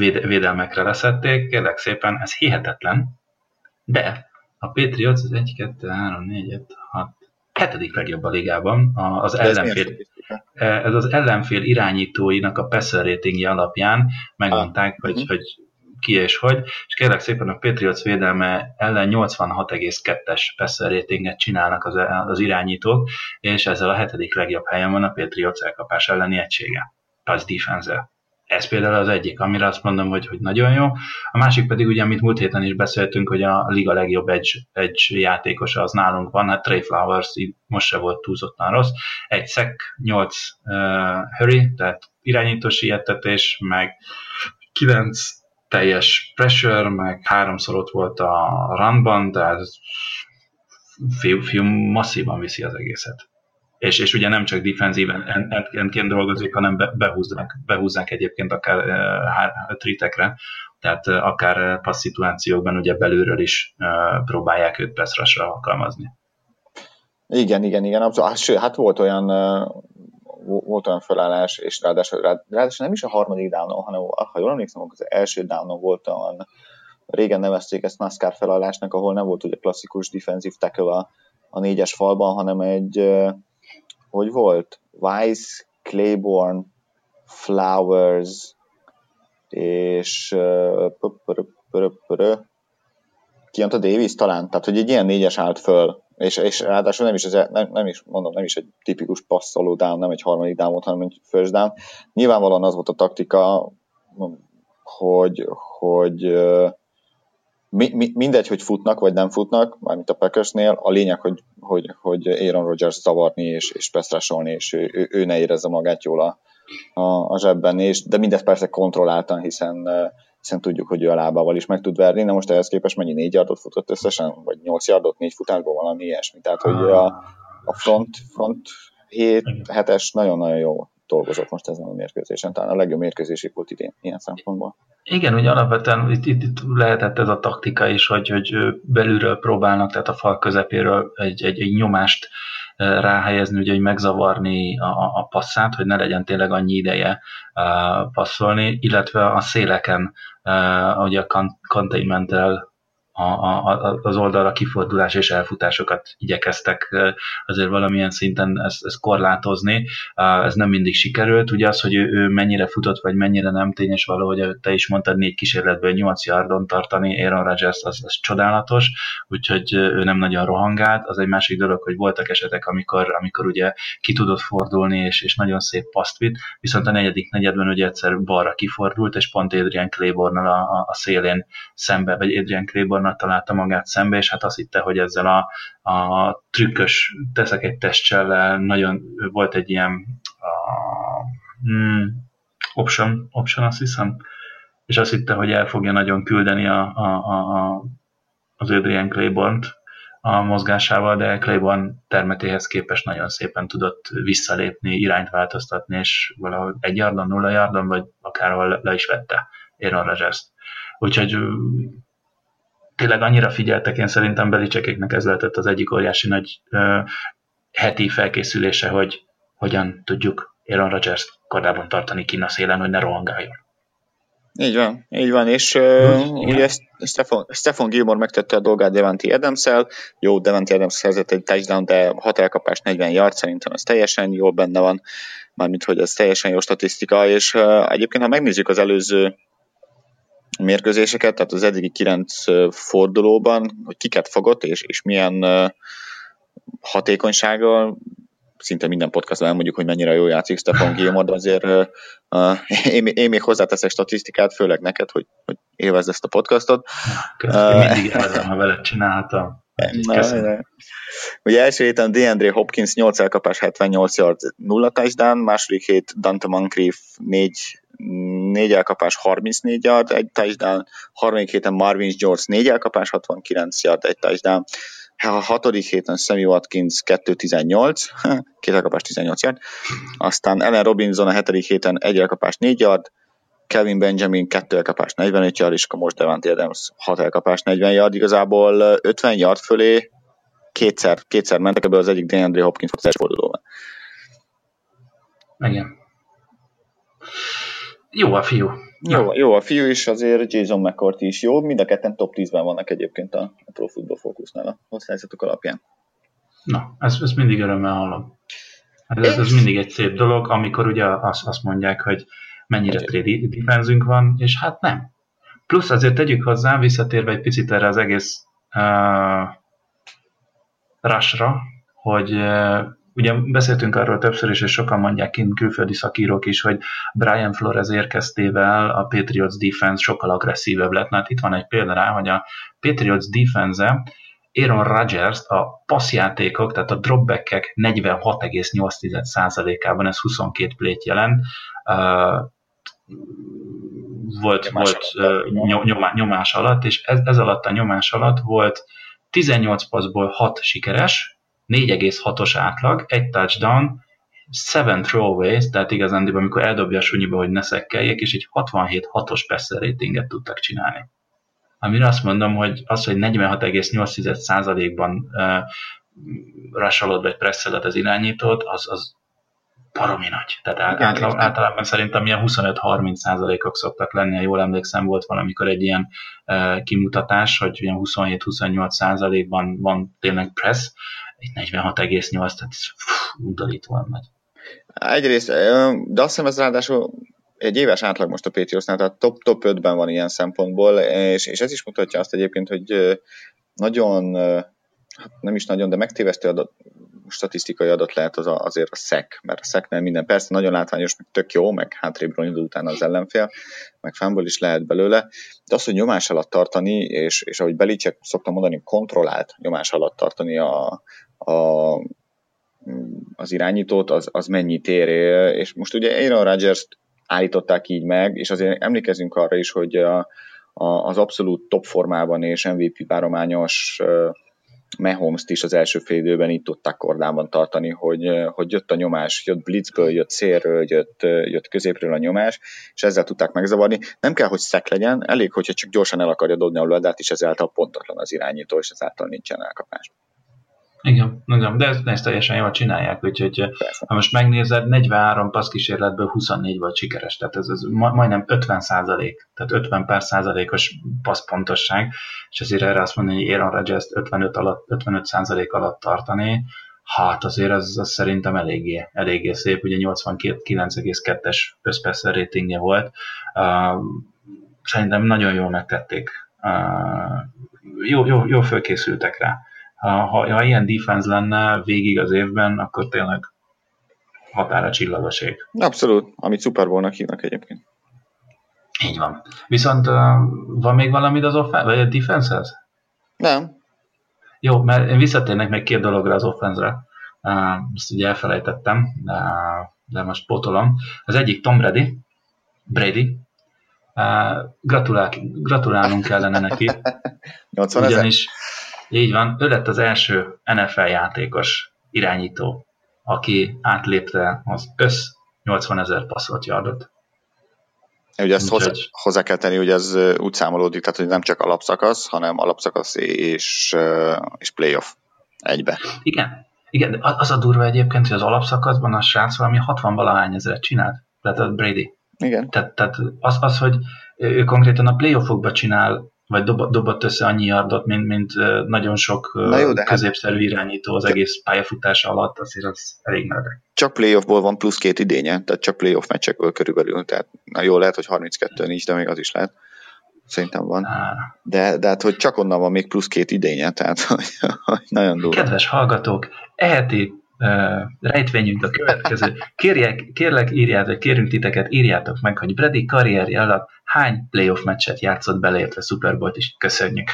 védelmekre leszették, kérlek szépen, ez hihetetlen, de a Patriots az 1, 2, 3, 4, 5, 6, hetedik legjobb a ligában. Az ellenfél, ez az ellenfél irányítóinak a passer ratingje alapján megmondták, ah. hogy, uh-huh. hogy ki és hogy, és kérlek szépen a Patriots védelme ellen 86,2-es passer ratinget csinálnak az, az irányítók, és ezzel a hetedik legjobb helyen van a Patriots elkapás elleni egysége. Pass defense ez például az egyik, amire azt mondom, hogy, hogy nagyon jó. A másik pedig ugye, amit múlt héten is beszéltünk, hogy a liga legjobb egy, egy játékosa az nálunk van, hát Trey Flowers most se volt túlzottan rossz. Egy szek, 8 uh, hurry, tehát irányító siettetés, meg 9 teljes pressure, meg háromszor ott volt a runban, tehát fiú, fiú masszívan viszi az egészet és, és ugye nem csak defenzíven endként dolgozik, hanem be, behúzzák, behúzzák egyébként akár uh, tritekre, tehát uh, akár passz szituációkban ugye belülről is uh, próbálják őt pass alkalmazni. Igen, igen, igen, abszolút. Hát, volt olyan volt olyan felállás, és ráadásul, ráadásul nem is a harmadik downon, hanem ha jól emlékszem, az első downon volt olyan, régen nevezték ezt NASCAR felállásnak, ahol nem volt ugye klasszikus defensive tackle a, a négyes falban, hanem egy, hogy volt? Weiss, Claiborne, Flowers, és uh, a Davis talán, tehát hogy egy ilyen négyes állt föl, és, és ráadásul nem is, ez, nem, nem, is, mondom, nem is egy tipikus passzoló down, nem egy harmadik volt, hanem egy first down. Nyilvánvalóan az volt a taktika, hogy, hogy mi, mi, mindegy, hogy futnak vagy nem futnak, mármint a Packersnél, a lényeg, hogy, hogy, hogy Aaron Rodgers zavarni és, és pesztrásolni, és ő, ő, ő ne érezze magát jól a, a, a zsebben, és, de mindezt persze kontrolláltan, hiszen, hiszen tudjuk, hogy ő a lábával is meg tud verni, de most ehhez képest mennyi négy yardot futott összesen, vagy nyolc yardot, négy futásból valami ilyesmi, tehát hogy a, a front, front 7 hetes nagyon-nagyon jó dolgozott most ezen a mérkőzésen, talán a legjobb mérkőzési volt idén ilyen szempontból. Igen, ugye alapvetően itt, itt, itt lehetett ez a taktika is, hogy, hogy belülről próbálnak, tehát a fal közepéről egy, egy, egy nyomást ráhelyezni, ugye, hogy megzavarni a, a passzát, hogy ne legyen tényleg annyi ideje passzolni, illetve a széleken ugye a containmenttel a, a, az oldalra kifordulás és elfutásokat igyekeztek azért valamilyen szinten ezt, ezt korlátozni. Ez nem mindig sikerült. Ugye az, hogy ő, ő mennyire futott, vagy mennyire nem tényes valahogy, te is mondtad, négy kísérletből nyolc yardon tartani Aaron Rodgers, az, az csodálatos, úgyhogy ő nem nagyon rohangált. Az egy másik dolog, hogy voltak esetek, amikor, amikor ugye ki tudott fordulni, és, és nagyon szép paszt vitt, viszont a negyedik negyedben ugye egyszer balra kifordult, és pont Adrian claiborne a, a, a szélén szembe, vagy Adrian Claiborne Gregornak találta magát szembe, és hát azt hitte, hogy ezzel a, a trükkös teszek egy testcsellel nagyon volt egy ilyen a, hmm, option, option, azt hiszem, és azt hitte, hogy el fogja nagyon küldeni a, a, a, az Adrian claiborne a mozgásával, de Claiborne termetéhez képest nagyon szépen tudott visszalépni, irányt változtatni, és valahogy egy yardon, nulla yardon, vagy akárhol le is vette Aaron rodgers Úgyhogy tényleg annyira figyeltek, én szerintem Belicsekéknek ez lehetett az egyik óriási nagy uh, heti felkészülése, hogy hogyan tudjuk Aaron Rodgers kardában tartani kín a szélen, hogy ne rohangáljon. Így van, így van, és uh, ugye Stefan, Stefan Gilmore megtette a dolgát Devante adams -el. Jó, Devante Adams szerzett egy touchdown, de 6 elkapás, 40 yard, szerintem ez teljesen jól benne van, mármint hogy ez teljesen jó statisztika, és uh, egyébként ha megnézzük az előző mérkőzéseket, tehát az eddigi kilenc fordulóban, hogy kiket fogott, és, és milyen hatékonysággal szinte minden podcastban elmondjuk, hogy mennyire jó játszik Stefan Gilmore, de azért uh, én, én, még hozzáteszek statisztikát, főleg neked, hogy, hogy élvezd ezt a podcastot. Köszönöm, uh, mindig élvezem, ha veled csináltam. Ugye első héten DeAndre Hopkins 8 elkapás, 78 yard, 0 touchdown, második hét Dante Moncrief 4, 4 elkapás, 34 yard, egy touchdown, harmadik héten Marvin Jones 4 elkapás, 69 yard, egy touchdown, a hatodik héten Sammy Watkins 2-18, <laughs> két elkapás 18 yard, aztán Ellen Robinson a hetedik héten egy elkapás 4 yard, Kevin Benjamin 2 elkapás 45 yard, és akkor most Devante Adams 6 elkapás 40 yard, igazából 50 yard fölé kétszer, kétszer mentek, ebből az egyik DeAndre Hopkins volt az első fordulóban. Igen. Jó a fiú. Jó, jó a fiú is, azért Jason McCourty is jó, mind a ketten top 10-ben vannak egyébként a, a Pro Football Focusnál a osztályzatok alapján. Na, ezt, ezt mindig örömmel hallom. Hát ez, ez mindig egy szép dolog, amikor ugye azt, azt mondják, hogy mennyire trade defenzünk van, és hát nem. Plusz azért tegyük hozzá, visszatérve egy picit erre az egész uh, rushra, hogy uh, ugye beszéltünk arról többször is, és sokan mondják kint külföldi szakírók is, hogy Brian Flores érkeztével a Patriots defense sokkal agresszívebb lett. Na, hát itt van egy példa rá, hogy a Patriots defense Aaron Rodgers a passzjátékok, tehát a dropbackek 46,8%-ában, ez 22 plét jelent, volt, nyomás, volt alatt, nyomá, nyomás alatt, és ez, ez alatt a nyomás alatt volt 18 passzból 6 sikeres, 4,6-os átlag, egy touchdown, 7 throwaways, tehát igazán, amikor eldobja a sunyiba, hogy ne szekkeljék, és egy 67-6-os passer ratinget tudtak csinálni. Amire azt mondom, hogy az, hogy 46,8%-ban uh, rushalod vagy presszeled az irányítót, az, az baromi nagy. Tehát Igen, átlag, általában szerintem ilyen 25-30 százalékok szoktak lenni, ha jól emlékszem, volt valamikor egy ilyen uh, kimutatás, hogy ilyen 27-28 százalékban van tényleg press, egy 46,8, tehát ez undorítóan nagy. Egyrészt, de azt hiszem ez ráadásul egy éves átlag most a Patriotsnál, tehát top, top 5-ben van ilyen szempontból, és, és ez is mutatja azt egyébként, hogy nagyon, hát nem is nagyon, de megtévesztő adat, statisztikai adat lehet az a, azért a szek, mert a szeknél minden persze nagyon látványos, meg tök jó, meg hátrébről indul utána az ellenfél, meg fánból is lehet belőle, de az, hogy nyomás alatt tartani, és, és ahogy Belicek szoktam mondani, kontrollált nyomás alatt tartani a, a az irányítót, az, az mennyit ér, és most ugye Aaron rodgers állították így meg, és azért emlékezünk arra is, hogy a, a, az abszolút top formában és MVP várományos Mahomes-t is az első fél időben itt tudták kordában tartani, hogy, hogy jött a nyomás, jött blitzből, jött szélről, jött, jött középről a nyomás, és ezzel tudták megzavarni. Nem kell, hogy szek legyen, elég, hogyha csak gyorsan el akarja dobni a labdát, és ezáltal pontatlan az irányító, és ezáltal nincsen elkapás. Igen, igen, de ezt, ezt teljesen jól csinálják, úgyhogy Persze. ha most megnézed, 43 passz kísérletből 24 volt sikeres, tehát ez, ez majdnem 50 százalék, tehát 50 pár százalékos passzpontosság, és azért erre azt mondani, hogy Aaron Rodgers 55, alatt, 55 százalék alatt tartani, hát azért ez, ez szerintem eléggé, eléggé szép, ugye 82,9,2-es összpasser ratingje volt, uh, szerintem nagyon jól megtették, uh, jó, jó, jó fölkészültek rá ha, ha ilyen defense lenne végig az évben, akkor tényleg határa csillagoség. Abszolút, amit Super Bowl-nak hívnak egyébként. Így van. Viszont uh, van még valamit az offense, vagy a defensehez? Nem. Jó, mert én visszatérnek meg két dologra az offense-re. Uh, ezt ugye elfelejtettem, de, de most potolom. Az egyik Tom Brady, Brady, uh, gratulál, gratulálnunk kellene neki. <laughs> 80 ugyanis, így van, ő lett az első NFL játékos irányító, aki átlépte az össz 80 ezer passzolt yardot. Ugye ezt hozzá, hozzá kell tenni, hogy ez úgy számolódik, tehát hogy nem csak alapszakasz, hanem alapszakasz és, és playoff egybe. Igen, igen, az a durva egyébként, hogy az alapszakaszban a srác valami 60 valahány ezeret csinált, tehát a Brady. Igen. Tehát, tehát az, az, hogy ő konkrétan a playoffokba csinál vagy dob, dobott össze annyi yardot, mint, mint nagyon sok Na jó, hát- középszerű irányító az egész pályafutása alatt, azért az elég meredek. Csak playoffból van plusz két idénye, tehát csak playoff meccsekből körülbelül, tehát na jó, lehet, hogy 32 nincs, de még az is lehet. Szerintem van. De, de hát, hogy csak onnan van még plusz két idénye, tehát hogy, <laughs> hogy nagyon durva. Kedves hallgatók, eheti rejtvényünk a következő. Kérjek, kérlek, írjátok, kérünk titeket, írjátok meg, hogy Brady karrierje alatt hány playoff meccset játszott beleértve Super Bowl-t is. Köszönjük.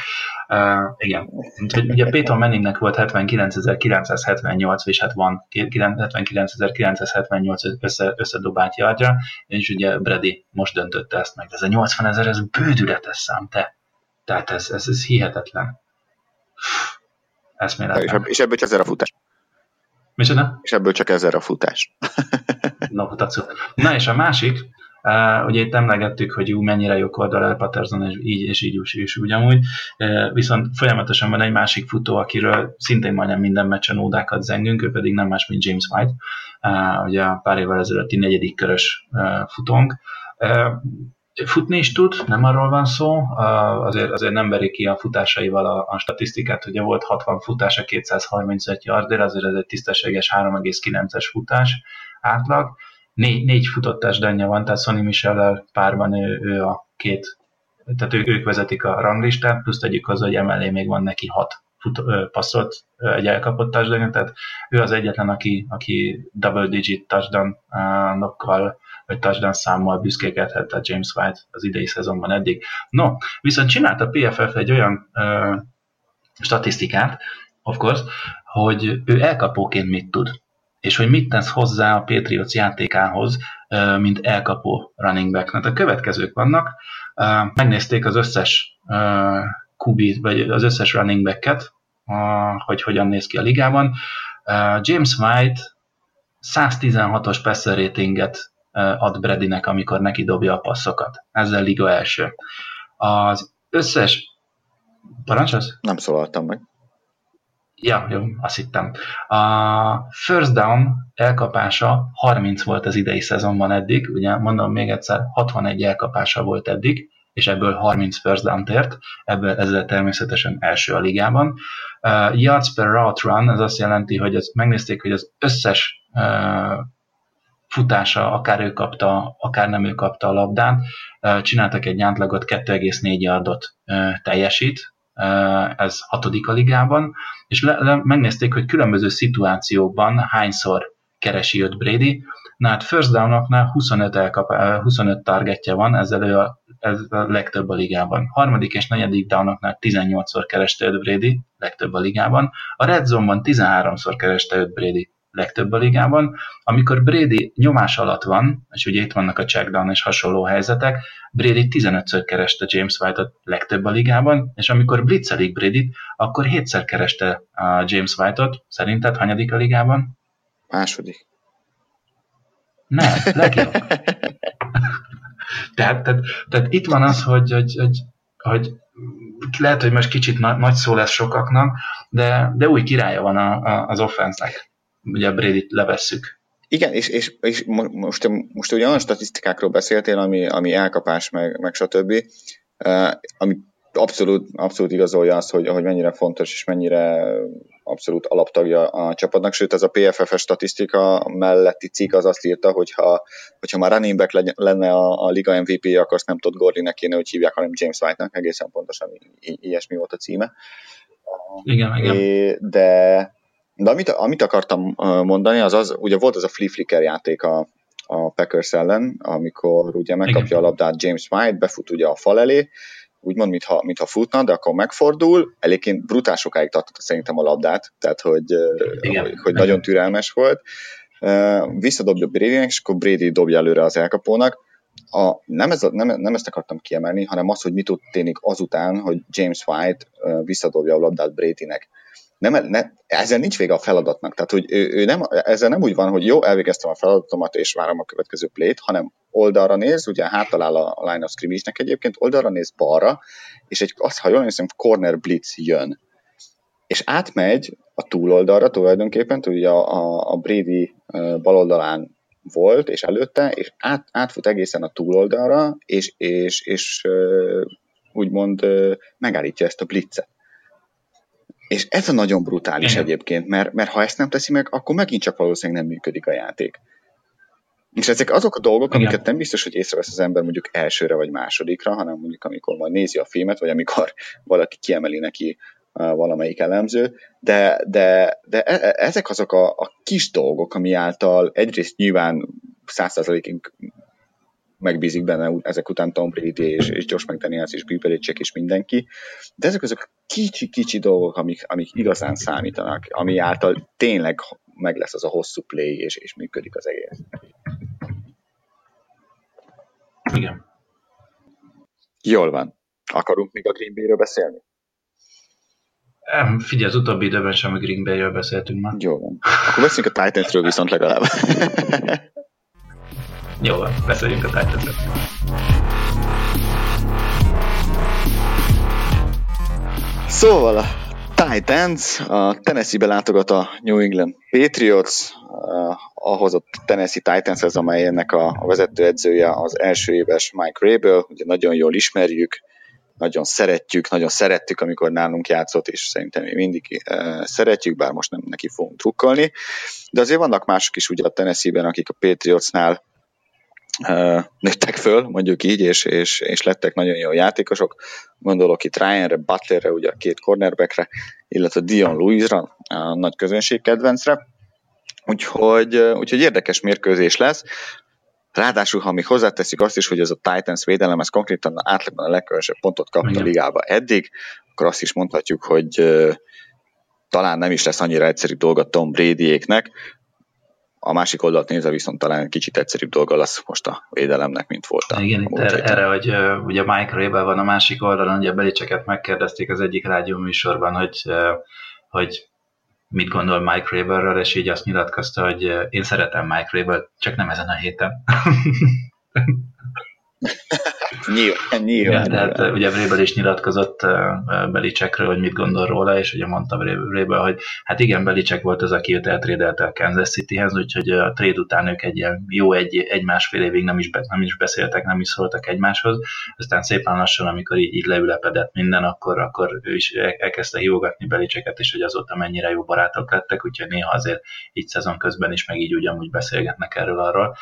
Uh, igen. Úgyhogy ugye Peyton Manningnek volt 79.978, és hát van 79.978 össze, összedobált yardja, és ugye Brady most döntötte ezt meg. De ez a 80 ezer, ez bődületes szám, te. Tehát ez, ez, ez hihetetlen. Eszméletlen. És ebből csak ezer a futás. Micsoda? És ebből csak ezer a futás. <laughs> no, Na és a másik, Uh, ugye itt emlegettük, hogy ú, mennyire jó oldal Patterson, és így és így és, és ugyanúgy, uh, viszont folyamatosan van egy másik futó, akiről szintén majdnem minden meccsen ódákat zengünk, ő pedig nem más, mint James White, uh, ugye a pár évvel ezelőtti negyedik körös uh, futónk. Uh, futni is tud, nem arról van szó, azért, azért nem veri ki a futásaival a, a statisztikát, ugye volt 60 futása 235 yardért, azért ez egy tisztességes 3,9-es futás átlag. Négy, négy futottás denje van, tehát Sonny Michel párban ő, ő a két, tehát ők, ők vezetik a ranglistát, plusz tegyük hozzá, hogy emellé még van neki hat fut, passzolt, egy elkapott touchdown, tehát ő az egyetlen, aki, aki double digit touchdown-nokkal vagy touchdown számmal büszkékedhet a James White az idei szezonban eddig. No, viszont csinált a PFF egy olyan ö, statisztikát, of course, hogy ő elkapóként mit tud, és hogy mit tesz hozzá a Patriots játékához, ö, mint elkapó running back. Hát a következők vannak, ö, megnézték az összes ö, QB, vagy az összes running back-et, hogy hogyan néz ki a ligában. James White 116-os passer ratinget ad Bradynek, amikor neki dobja a passzokat. Ezzel liga első. Az összes... Parancsolsz? Nem szólaltam meg. Ja, jó, azt hittem. A first down elkapása 30 volt az idei szezonban eddig, ugye mondom még egyszer, 61 elkapása volt eddig, és ebből 30 first down tért, ebből ezzel természetesen első a ligában. Uh, yards per route run, ez azt jelenti, hogy ezt megnézték, hogy az összes uh, futása, akár ő kapta, akár nem ő kapta a labdát, csináltak egy átlagot 2,4 yardot teljesít, ez hatodik a ligában, és le, le, megnézték, hogy különböző szituációkban hányszor keresi őt Brady. Na hát first down 25, elkap, 25 targetje van, ezzel ő a, ez a legtöbb a ligában. Harmadik és negyedik downoknál 18-szor kereste őt Brady, legtöbb a ligában. A red zone-ban 13-szor kereste őt Brady, legtöbb a ligában. Amikor Brady nyomás alatt van, és ugye itt vannak a checkdown és hasonló helyzetek, Brady 15-ször kereste James White-ot legtöbb a ligában, és amikor blitzelik Brady, akkor 7-szer kereste a James White-ot. Szerinted hanyadik a ligában? Második. Nem, legjobb. <laughs> tehát, tehát, tehát itt van az, hogy, hogy, hogy, hogy lehet, hogy most kicsit na, nagy szó lesz sokaknak, de, de új királya van a, a, az offense ugye Brady-t levesszük. Igen, és, és, és most, most ugye olyan statisztikákról beszéltél, ami, ami elkapás, meg, meg stb., ami abszolút, abszolút igazolja azt, hogy, hogy mennyire fontos és mennyire abszolút alaptagja a csapatnak, sőt ez a PFF-es statisztika melletti cikk az azt írta, hogy ha, hogyha már running back lenne a, a liga MVP, akkor azt nem tudod Gordinek kéne, hogy hívják, hanem James White-nak, egészen pontosan i- ilyesmi volt a címe. Igen, igen. De, de amit, amit akartam mondani, az az, ugye volt az a flea flicker játék a, a Packers ellen, amikor ugye megkapja Igen. a labdát James White, befut ugye a fal elé, úgymond, mintha, mintha futna, de akkor megfordul, eléggé brutál sokáig tartotta szerintem a labdát, tehát hogy, Igen. hogy, hogy nagyon türelmes volt. Visszadobja brady és akkor Brady dobja előre az elkapónak. A, nem, ez nem, nem ezt akartam kiemelni, hanem az, hogy mit történik azután, hogy James White visszadobja a labdát Bradynek nem, ne, ezzel nincs vége a feladatnak. Tehát, hogy ő, ő nem, ezzel nem úgy van, hogy jó, elvégeztem a feladatomat, és várom a következő plét, hanem oldalra néz, ugye hátalál a, a line of scrimmage-nek egyébként, oldalra néz balra, és egy, azt, ha jól hiszem, corner blitz jön. És átmegy a túloldalra tulajdonképpen, ugye a, a, a Brady baloldalán volt, és előtte, és át, átfut egészen a túloldalra, és, és, és úgymond megállítja ezt a blitzet. És ez a nagyon brutális Igen. egyébként, mert, mert ha ezt nem teszi meg, akkor megint csak valószínűleg nem működik a játék. És ezek azok a dolgok, Igen. amiket nem biztos, hogy észrevesz az ember mondjuk elsőre vagy másodikra, hanem mondjuk amikor majd nézi a filmet, vagy amikor <laughs> valaki kiemeli neki valamelyik elemző, de, de, de e, e, ezek azok a, a kis dolgok, ami által egyrészt nyilván százszerzalékig megbízik benne ezek után Tom Brady és, és Josh McDaniels és Bill Belichick és mindenki, de ezek azok kicsi-kicsi dolgok, amik, amik igazán számítanak, ami által tényleg meg lesz az a hosszú play, és, és működik az egész. Igen. Jól van. Akarunk még a Green Bay-ről beszélni? Figyelj, az utóbbi időben sem a Green Bay-ről beszéltünk már. Jó van. Akkor beszéljünk a Titans-ről viszont legalább. <laughs> Jó van, beszéljünk a Titans-ről. Szóval a Titans, a Tennessee-be látogat a New England Patriots, uh, ahhoz a Tennessee Titans, ez amelynek a, vezetőedzője az első éves Mike Rabel, ugye nagyon jól ismerjük, nagyon szeretjük, nagyon szerettük, amikor nálunk játszott, és szerintem mi mindig uh, szeretjük, bár most nem neki fogunk trukkolni. De azért vannak mások is ugye a Tennessee-ben, akik a Patriotsnál nőttek föl, mondjuk így, és, és, és lettek nagyon jó játékosok. Gondolok itt Ryanre, Butlerre, ugye a két cornerbackre, illetve Dion Lewisra, a nagy közönség kedvencre. Úgyhogy, úgyhogy érdekes mérkőzés lesz. Ráadásul, ha mi hozzáteszik azt is, hogy ez a Titans védelem, ez konkrétan átlagban a legkevesebb pontot kapta a ligába eddig, akkor azt is mondhatjuk, hogy talán nem is lesz annyira egyszerű dolga Tom Bradyéknek, a másik oldalt nézve viszont talán kicsit egyszerűbb dolga lesz most a védelemnek, mint volt a Igen, itt erre, erre, hogy uh, ugye Mike Rabel van a másik oldalon, ugye Belicseket megkérdezték az egyik rádió műsorban, hogy, uh, hogy mit gondol Mike Rabelről, és így azt nyilatkozta, hogy uh, én szeretem Mike Rabel, csak nem ezen a héten. <laughs> nyilván, nyilván. Igen, tehát ugye Vrabel is nyilatkozott Belicsekről, hogy mit gondol róla, és ugye mondta Vrabel, hogy hát igen, Belicek volt az, aki őt eltrédelte a Kansas Cityhez, úgyhogy a trade után ők egy ilyen jó egy, egy-másfél évig nem is, be, nem is beszéltek, nem is szóltak egymáshoz, aztán szépen lassan, amikor így, így leülepedett minden, akkor, akkor ő is elkezdte hívogatni Belicseket, és hogy azóta mennyire jó barátok lettek, úgyhogy néha azért így szezon közben is, meg így ugyanúgy beszélgetnek erről arról.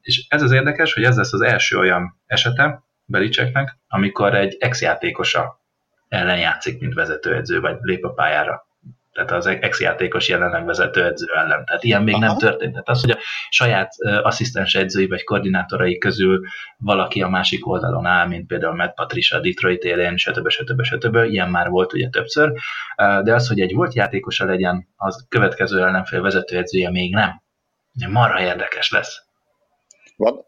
És ez az érdekes, hogy ez lesz az első olyan esete Belicseknek, amikor egy ex-játékosa ellen játszik, mint vezetőedző, vagy lép a pályára. Tehát az ex-játékos jelenleg vezetőedző ellen. Tehát ilyen még Aha. nem történt. Tehát az, hogy a saját asszisztens edzői vagy koordinátorai közül valaki a másik oldalon áll, mint például Matt Patricia Detroit élén, stb. stb. stb. Ilyen már volt ugye többször. De az, hogy egy volt játékosa legyen, az következő ellenfél vezetőedzője még nem. Marha érdekes lesz. Van,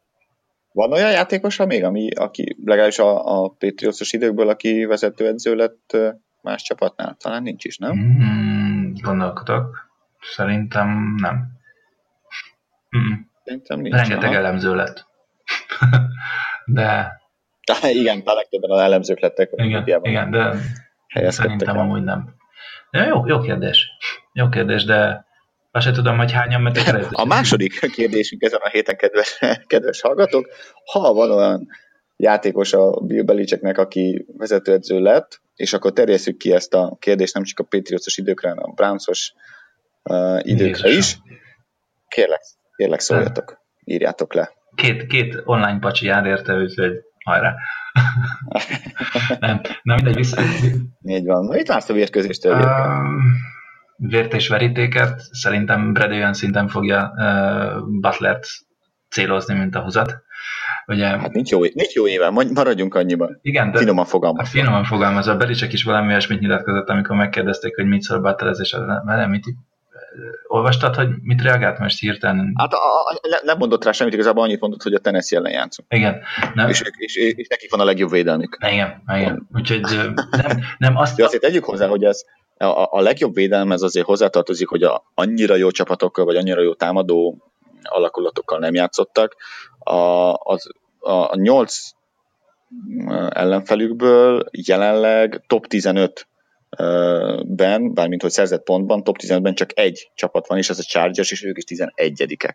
van olyan játékosa még, ami, aki legalábbis a, a Patriots-os időkből, aki vezetőedző lett más csapatnál? Talán nincs is, nem? Mm, gondolkodok. Szerintem nem. Mm. Szerintem nincs. Rengeteg aha. elemző lett. <laughs> de... de... Igen, a legtöbben az elemzők lettek. Igen, igen de szerintem el. amúgy nem. De jó, jó kérdés. Jó kérdés, de azt sem tudom, hogy hányan mentek <laughs> el. A második kérdésünk ezen a héten, kedves, kedves hallgatók, ha van olyan játékos a Bill Belichicknek, aki vezetőedző lett, és akkor terjesszük ki ezt a kérdést nem csak a Patriotsos időkre, hanem a Brownsos uh, időkre is. Kérlek, kérlek szóljatok, írjátok le. Két, két online pacsi jár érte, úgyhogy hajrá. <laughs> nem, nem mindegy, vissza. Így van. Itt látsz a vérközéstől. Um, vért és verítéket, szerintem Brad olyan szinten fogja uh, Butlert célozni, mint a húzat. Ugye, hát nincs jó, nincs jó éve, maradjunk annyiban. Igen, de finoman fogalmazva. Hát finoman fogalmazva. Belicek is valami olyasmit nyilatkozott, amikor megkérdezték, hogy mit szól Butlerezés, mert mit olvastad, hogy mit reagált most hirtelen? Hát a, a, nem mondott rá semmit, igazából annyit mondott, hogy a Tennessee ellen játszunk. Igen. Nem. És, és, és, és nekik van a legjobb védelmük. Igen, igen. Úgyhogy nem, nem azt... De azért tegyük hozzá, hogy ez, a, a legjobb védelem ez azért hozzátartozik, hogy a, annyira jó csapatokkal, vagy annyira jó támadó alakulatokkal nem játszottak. A, az, a, a nyolc ellenfelükből jelenleg top 15 ben, bármint hogy szerzett pontban, top 15-ben csak egy csapat van, és ez a Chargers, és ők is 11-edikek.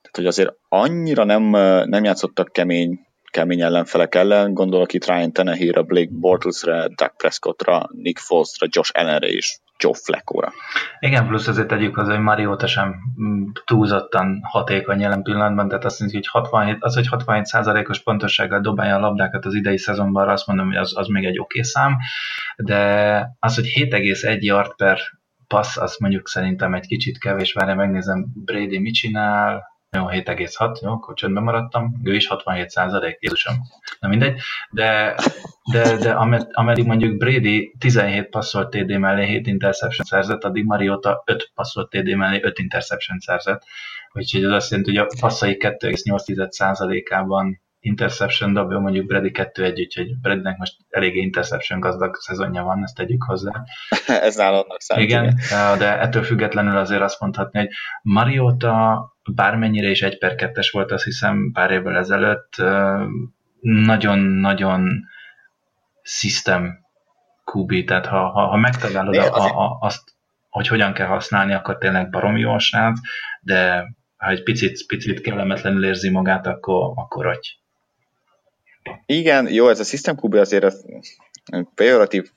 Tehát, hogy azért annyira nem, nem játszottak kemény kemény ellenfelek ellen, gondolok itt Ryan Tannehillre, Blake Bortlesre, Doug Prescottra, Nick Folesra, Josh Allenre is Joe Flacco-ra. Igen, plusz azért tegyük az, hogy Mariota sem mm, túlzottan hatékony jelen pillanatban, tehát azt mondjuk, hogy 67, az, hogy 67 os pontossággal dobálja a labdákat az idei szezonban, azt mondom, hogy az, az még egy oké szám, de az, hogy 7,1 yard per passz, az mondjuk szerintem egy kicsit kevés, várja, megnézem, Brady mit csinál, jó, 7,6, jó, akkor csöndben maradtam, ő is 67 százalék, Jézusom, na mindegy, de, de, de ameddig mondjuk Brady 17 passzolt TD mellé 7 interception szerzett, addig Mariota 5 passzolt TD mellé 5 interception szerzett, úgyhogy ez azt jelenti, hogy a passzai 2,8 százalékában interception dobja, mondjuk Brady 2-1, úgyhogy Bradynek most eléggé interception gazdag szezonja van, ezt tegyük hozzá. Ez náladnak számít. Igen, de ettől függetlenül azért azt mondhatni, hogy Mariota bármennyire is egy per kettes volt, azt hiszem pár évvel ezelőtt, nagyon-nagyon system QB, tehát ha, ha, ha megtalálod a, a, azt, hogy hogyan kell használni, akkor tényleg baromi jó a srác, de ha egy picit, picit kellemetlenül érzi magát, akkor, akkor agy. Igen, jó, ez a System QB azért az pejoratív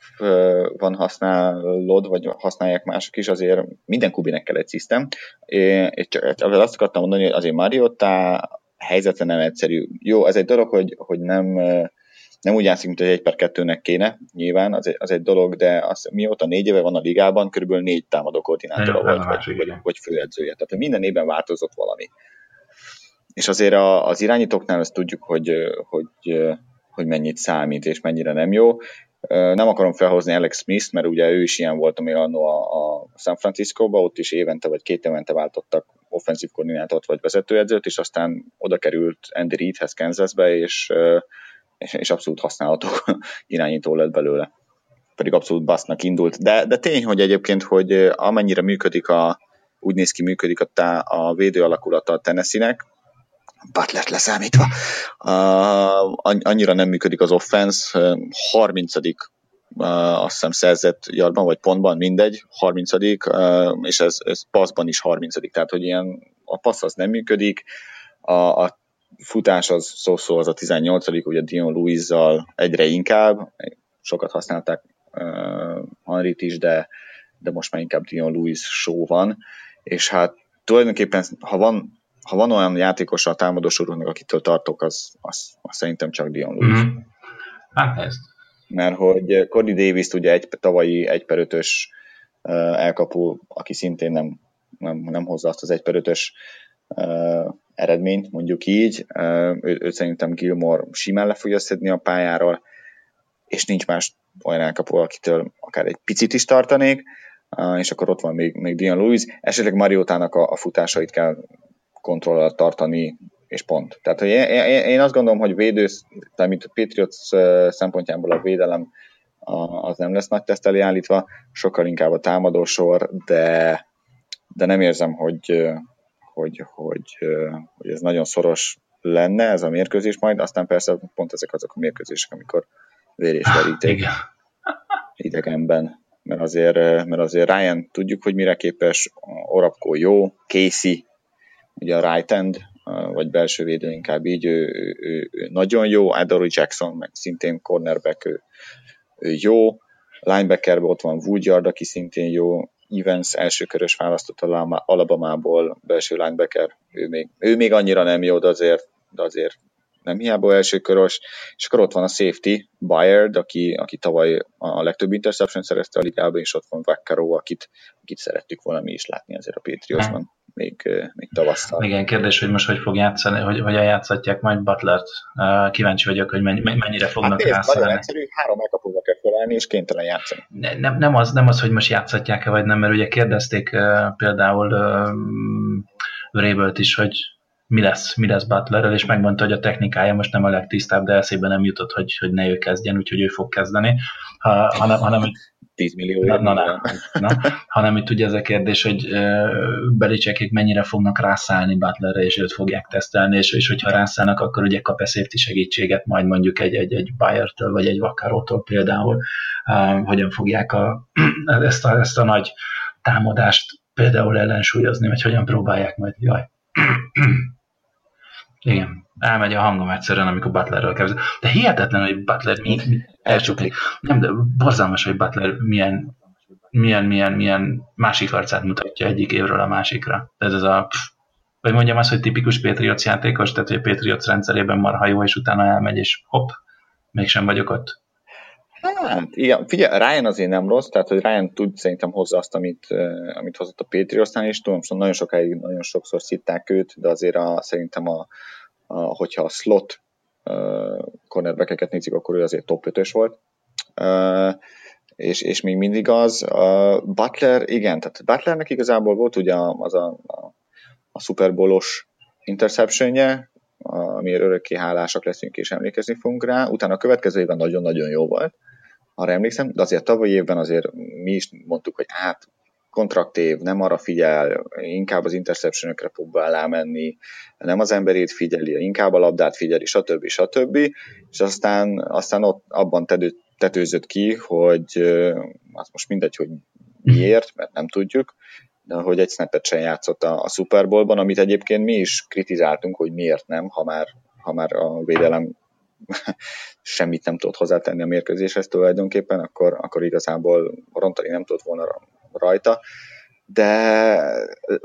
van használod, vagy használják mások is, azért minden kubinek kell egy System. És csak azt akartam mondani, hogy azért Mariota helyzete nem egyszerű. Jó, ez egy dolog, hogy, hogy nem, nem úgy játszik, mint hogy egy per kettőnek kéne, nyilván, az egy, az egy dolog, de az, mióta négy éve van a ligában, körülbelül négy támadó koordinátora volt, vagy, vagy, vagy főedzője. Tehát minden évben változott valami. És azért a, az irányítóknál ezt tudjuk, hogy, hogy, hogy mennyit számít, és mennyire nem jó. Nem akarom felhozni Alex Smith, mert ugye ő is ilyen volt, ami annó a, a San Francisco-ba, ott is évente vagy két évente váltottak offenzív koordinátort vagy vezetőedzőt, és aztán oda került Andy Reidhez Kansasbe, és, és, abszolút használható <laughs> irányító lett belőle. Pedig abszolút basznak indult. De, de tény, hogy egyébként, hogy amennyire működik a, úgy néz ki, működik a, tá, a védő alakulata a Tennessee-nek, Butler leszámítva, uh, annyira nem működik az offense, 30 uh, azt hiszem szerzett yardban, vagy pontban, mindegy, 30 uh, és ez, ez passzban is 30 tehát hogy ilyen a passz az nem működik, a, a futás az szó-szó az a 18 ugye Dion Lewis-zal egyre inkább, sokat használták uh, Henryt is, de, de most már inkább Dion Lewis show van, és hát tulajdonképpen, ha van ha van olyan játékos a támadósorúnak, akitől tartok, az, az, az szerintem csak Dion Lewis. Mm-hmm. Hát ez. Mert hogy Cody Davis ugye egy tavalyi 1 per 5-ös elkapó, aki szintén nem, nem, nem hozza azt az 1 per 5-ös uh, eredményt, mondjuk így. Uh, ő, ő szerintem Gilmore simán le fogja szedni a pályáról, és nincs más olyan elkapó, akitől akár egy picit is tartanék, uh, és akkor ott van még, még Dion Lewis. Esetleg Mariótának a, a futásait kell kontroll tartani, és pont. Tehát hogy én, én, azt gondolom, hogy védő, tehát mint a Patriots szempontjából a védelem az nem lesz nagy teszt elé állítva, sokkal inkább a támadósor, de, de nem érzem, hogy, hogy, hogy, hogy ez nagyon szoros lenne ez a mérkőzés majd, aztán persze pont ezek azok a mérkőzések, amikor vér és veríték idegenben, mert azért, mert azért Ryan tudjuk, hogy mire képes, Orapko jó, Casey ugye a right end, vagy belső védő inkább így, ő, ő, ő, nagyon jó, Adore Jackson, meg szintén cornerback, ő, ő jó, linebackerben ott van Woodyard, aki szintén jó, Evans elsőkörös választott Alabamából, belső linebacker, ő még, ő még annyira nem jó, de azért, de azért nem hiába elsőkörös, és akkor ott van a safety, Bayard, aki, aki tavaly a legtöbb interception szerezte a ligában, és ott van Vaccaro, akit, akit szerettük volna mi is látni azért a Patriotsban még, még tavasztal. Igen, kérdés, hogy most hogy fog játszani, hogy hogyan játszhatják majd Butlert. Kíváncsi vagyok, hogy mennyire fognak hát rászállni. Nagyon egyszerű, három elkapóba kell felállni, és kénytelen játszani. Ne, nem, nem, az, nem az, hogy most játszhatják-e, vagy nem, mert ugye kérdezték például Rébölt is, hogy mi lesz, mi lesz Butlerrel, és megmondta, hogy a technikája most nem a legtisztább, de eszébe nem jutott, hogy, hogy ne ő kezdjen, úgyhogy ő fog kezdeni, ha, hanem, hanem 10 millió. Na, na, na, na, hanem itt ugye ez a kérdés, hogy Belicsekik mennyire fognak rászállni Butlerre, és őt fogják tesztelni, és, és hogyha rászállnak, akkor ugye kap-e safety segítséget majd mondjuk egy, egy, egy Bayer-től, vagy egy Vakarótól például, uh, hogyan fogják a, <clears throat> ezt, a, ezt a nagy támadást például ellensúlyozni, vagy hogyan próbálják majd, jaj. Igen, elmegy a hangom egyszerűen, amikor Butlerről kezd. De hihetetlen, hogy Butler mi, mi elcsuklik. Nem, de borzalmas, hogy Butler milyen milyen, milyen, milyen másik arcát mutatja egyik évről a másikra. Ez az a, pff, vagy mondjam azt, hogy tipikus Patriots játékos, tehát hogy a Patriots rendszerében marha jó, és utána elmegy, és hopp, mégsem vagyok ott. Hát, igen, figyelj, Ryan azért nem rossz, tehát hogy Ryan tud szerintem hozza azt, amit, amit hozott a Patriotsnál, és tudom, szóval nagyon sokáig, nagyon sokszor szitták őt, de azért a, szerintem a, a, hogyha a slot uh, cornerback nézik, akkor ő azért top 5-ös volt. És, és még mindig az. Butler, igen, tehát Butlernek igazából volt ugye az a, a, a Super Bowl-os interceptionje, amiért örökké hálásak leszünk és emlékezni fogunk rá. Utána a következő évben nagyon-nagyon jó volt, arra emlékszem, de azért tavaly évben azért mi is mondtuk, hogy hát kontraktév, nem arra figyel, inkább az interceptionökre próbál menni, nem az emberét figyeli, inkább a labdát figyeli, stb. stb. És aztán, aztán ott abban tedő, tetőzött ki, hogy az most mindegy, hogy miért, mert nem tudjuk, de hogy egy snappet sem játszott a, a Super Bowlban, amit egyébként mi is kritizáltunk, hogy miért nem, ha már, ha már a védelem semmit nem tudott hozzátenni a mérkőzéshez tulajdonképpen, akkor, akkor igazából rontani nem tudott volna rajta. De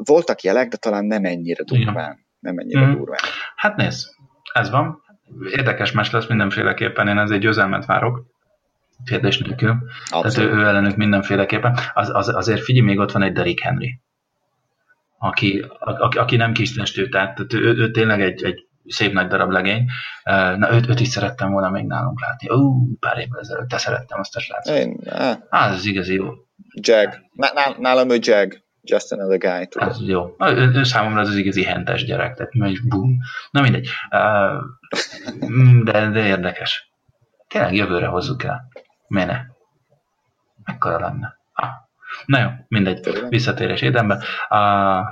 voltak jelek, de talán nem ennyire durván. Nem ennyire mm. durván. Hát nézd, ez van. Érdekes mes lesz mindenféleképpen, én ezért győzelmet várok kérdés nélkül. Tehát ő, ő ellenük mindenféleképpen. Az, az, azért figyelj, még ott van egy Derrick Henry, aki, aki, aki nem kis testű, tehát, tehát ő, ő, tényleg egy, egy szép nagy darab legény. Na, őt, őt is szerettem volna még nálunk látni. Ó, pár évvel ezelőtt te szerettem azt a srácot. Én, eh. Á, az igazi jó. Jag. Nálam ő Jag. Just another guy. Tudod. Az jó. Ő, ő számomra az az igazi hentes gyerek, tehát megy, bum. Na mindegy. De, de érdekes. Tényleg jövőre hozzuk el. Miért ne? Mekkora lenne? Ah. Na jó, mindegy. Visszatérés édenbe. Uh,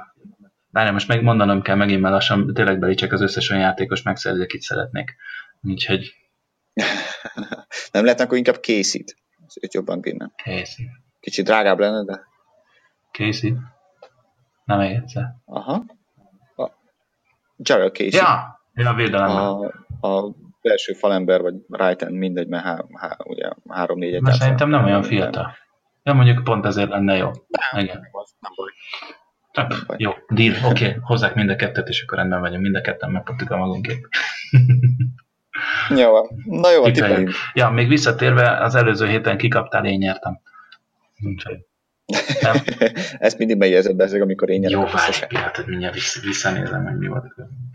Várjál, most megmondanom kell megint, mert lassan tényleg belítsek az összes olyan játékos megszerzi, akit szeretnék. Úgyhogy... <laughs> nem lehet akkor inkább készít. Őt jobban bírna. Készít. Kicsit drágább lenne, de... Készít. Nem még egyszer. Aha. A Jared Casey. Ja, ja védelemben. A, a belső falember, vagy right end, mindegy, mert há, há, ugye három-négy egy. Szerintem nem olyan fiatal. Ja, mondjuk pont ezért lenne jó. Nem, Igen. nem baj. Jó, deal, oké, okay. hozzák mind a kettőt, és akkor rendben vagyunk, mind a ketten megkaptuk a magunkét. <laughs> jó, na jó, tippeljünk. Ja, még visszatérve, az előző héten kikaptál, én nyertem. Úgyhogy. Nem? <laughs> Ezt mindig bejegyezed be, amikor én nyerem. Jó, várj egy pillanatot, mindjárt vissza, visszanézem, hogy mi volt.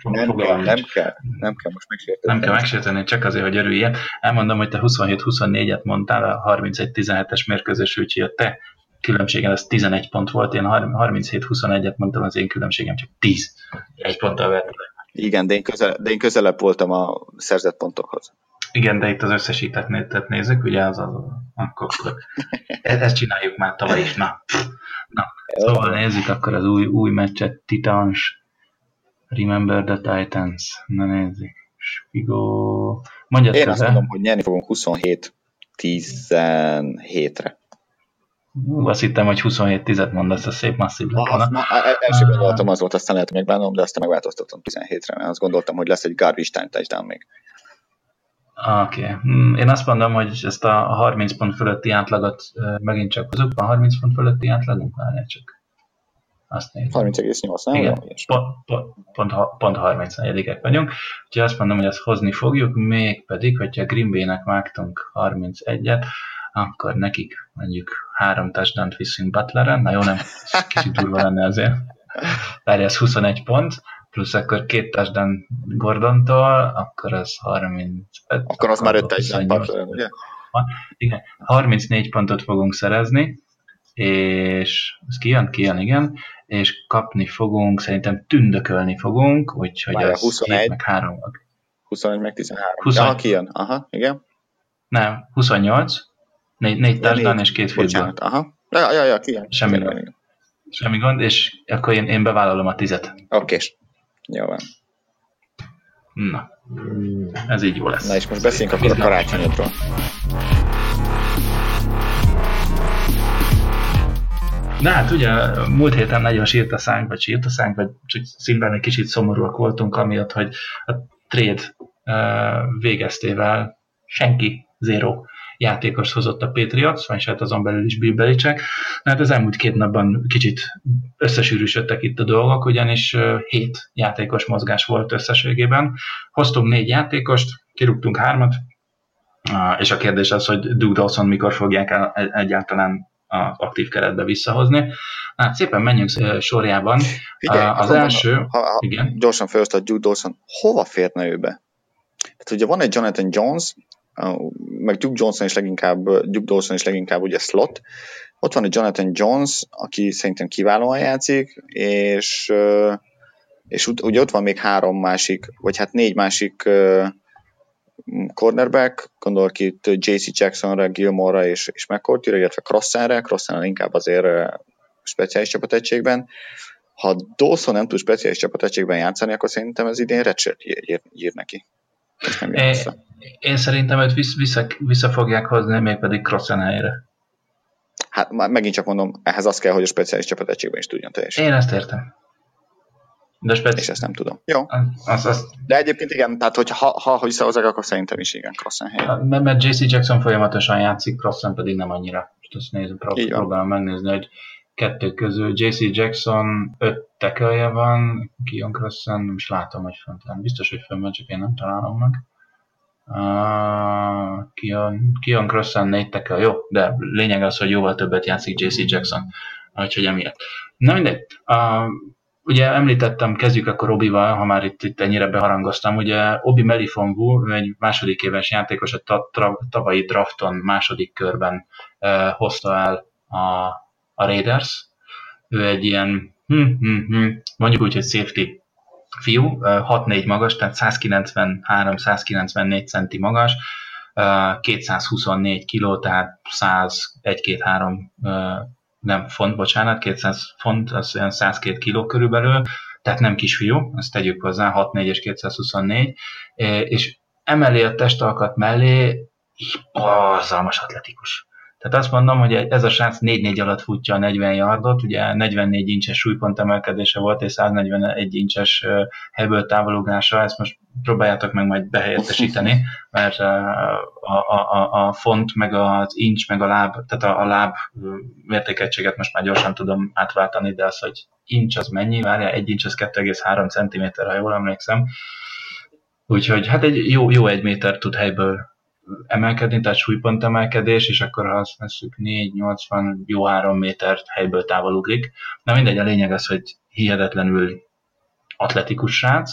Nem kell, nem kell, nem kell most megsérteni. Nem kell megsérteni, csak azért, hogy örüljél. Elmondom, hogy te 27-24-et mondtál a 31-17-es mérkőzés, úgyhogy a te különbségem az 11 pont volt, én 37-21-et mondtam, az én különbségem csak 10. Egy ponttal vett Igen, de én, közel, de én közelebb voltam a szerzett pontokhoz. Igen, de itt az összesítettet nézzük, ugye az az, akkor, akkor e- ezt csináljuk már tavaly is, na. na. Szóval nézzük akkor az új, új meccset, Titans, Remember the Titans, na nézzük, Spigo, mondjad Én azt mondom, hogy nyerni fogunk 27-17-re. Ú, azt hittem, hogy 27 tizet mondasz, a szép masszív lett volna. Ma, első gondolatom az volt, aztán lehet, hogy megbánom, de aztán megváltoztatom 17-re, mert azt gondoltam, hogy lesz egy garbage time touchdown még. Oké. Okay. Hmm, én azt mondom, hogy ezt a 30 pont fölötti átlagot megint csak hozok. Van 30 pont fölötti átlagunk? Várjál csak. Azt nézem. 30,8, nem? Igen, pont, pont, pont, pont 34 vagyunk. Úgyhogy azt mondom, hogy ezt hozni fogjuk, mégpedig, hogyha Green Bay-nek vágtunk 31-et, akkor nekik mondjuk három touchdown viszünk Butleren, na jó, nem, kicsit durva lenne azért. Várj, ez 21 pont, plusz akkor két touchdown Gordontól, akkor az 35. Akkor az már 5 touchdown ugye? Igen, 34 pontot fogunk szerezni, és ez kijön, kijön, igen, és kapni fogunk, szerintem tündökölni fogunk, úgyhogy Várja, az 21, meg 3. 21 meg 13. 20, ja, kijön, aha, igen. Nem, 28, Négy, négy touchdown és két field Aha. Ja, ja, ja, kijön. Semmi gond. Semmi gond, és akkor én, én bevállalom a tizet. Oké. Okay. Jó van. Na, ez így jó lesz. Na és most beszéljünk akkor a karácsonyodról. Na hát ugye múlt héten nagyon sírt a szánk, vagy sírt a szánk, vagy csak színben egy kicsit szomorúak voltunk, amiatt, hogy a trade uh, végeztével senki, zero játékos hozott a Patriots, vagy hát azon belül is Bill Belichick. Hát az elmúlt két napban kicsit összesűrűsödtek itt a dolgok, ugyanis hét játékos mozgás volt összességében. Hoztunk négy játékost, kirúgtunk hármat, és a kérdés az, hogy Duke Dawson mikor fogják egyáltalán az aktív keretbe visszahozni. Hát szépen menjünk sorjában. Figyelj, az első... Ha, ha, igen. Gyorsan felhozta Duke Dawson, hova férne ő be? Tehát ugye van egy Jonathan Jones, meg Duke Johnson is leginkább, Duke Dawson is leginkább ugye slot, ott van egy Jonathan Jones, aki szerintem kiválóan játszik, és, és ugye ott van még három másik, vagy hát négy másik cornerback, gondolok itt JC Jacksonra, Gilmore-ra és, és McCourty-ra, illetve Crossanre, Crossan inkább azért speciális csapategységben. Ha Dawson nem tud speciális csapategységben játszani, akkor szerintem ez idén redshirt ír, ír neki. Nem én, én szerintem őt vissza, vissza, vissza fogják hozni, mégpedig Crossan helyre. Hát megint csak mondom, ehhez az kell, hogy a speciális csapategységben is tudjon teljesíteni. Én ezt értem. De speci- és ezt nem tudom. Jó. Az, az... De egyébként igen, tehát hogy ha, ha visszahozzák, akkor szerintem is igen, Crossan helyen. Mert, mert JC Jackson folyamatosan játszik, Crossan pedig nem annyira. Most azt nézem, prób- próbálom megnézni, hogy kettő közül JC Jackson öt tekelje van, Kion Crossan, nem is látom, hogy fönt van. Biztos, hogy fönt van, csak én nem találom meg. Uh, Kion, Kion Crossan négy tekel, jó, de lényeg az, hogy jóval többet játszik JC Jackson, úgyhogy emiatt. Na mindegy. Uh, Ugye említettem, kezdjük akkor Obival, ha már itt, itt ennyire beharangoztam, ugye Obi Melifonvu, egy második éves játékos, a tavalyi drafton második körben uh, hozta el a, a Raiders. Ő egy ilyen, hm, hm, hm, mondjuk úgy, hogy safety fiú, uh, 6-4 magas, tehát 193-194 centi magas, uh, 224 kiló, tehát 101-2-3 nem font, bocsánat, 200 font, az olyan 102 kiló körülbelül, tehát nem kisfiú, ezt tegyük hozzá, 6-4 és 224, és emellé a testalkat mellé borzalmas atletikus. Tehát azt mondom, hogy ez a srác 4-4 alatt futja a 40 yardot, ugye 44 incses súlypont emelkedése volt, és 141 incses helyből távolugrása, ezt most próbáljátok meg majd behelyettesíteni, mert a, a, a, a font, meg az inch, meg a láb, tehát a, a láb mértékegységet most már gyorsan tudom átváltani, de az, hogy inch az mennyi, várja, egy inch az 2,3 cm, ha jól emlékszem. Úgyhogy hát egy jó, jó egy méter tud helyből emelkedni, tehát súlypont emelkedés, és akkor ha azt veszük 4-80, jó 3 métert helyből távolugrik. Na mindegy, a lényeg az, hogy hihetetlenül atletikus srác.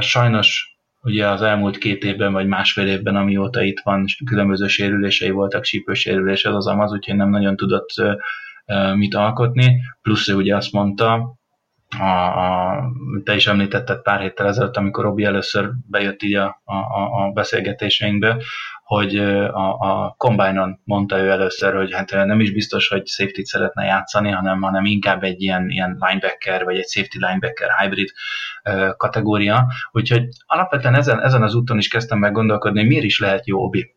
Sajnos ugye az elmúlt két évben, vagy másfél évben, amióta itt van, különböző sérülései voltak, sípősérülés az az amaz, úgyhogy nem nagyon tudott mit alkotni. Plusz ő ugye azt mondta, a, a, te is említetted pár héttel ezelőtt, amikor Robi először bejött így a, a, a beszélgetéseinkbe, hogy a, a Combine-on mondta ő először, hogy hát nem is biztos, hogy safety szeretne játszani, hanem, hanem inkább egy ilyen, ilyen linebacker, vagy egy safety linebacker hybrid kategória. Úgyhogy alapvetően ezen, ezen az úton is kezdtem meg gondolkodni, hogy miért is lehet jó Obi.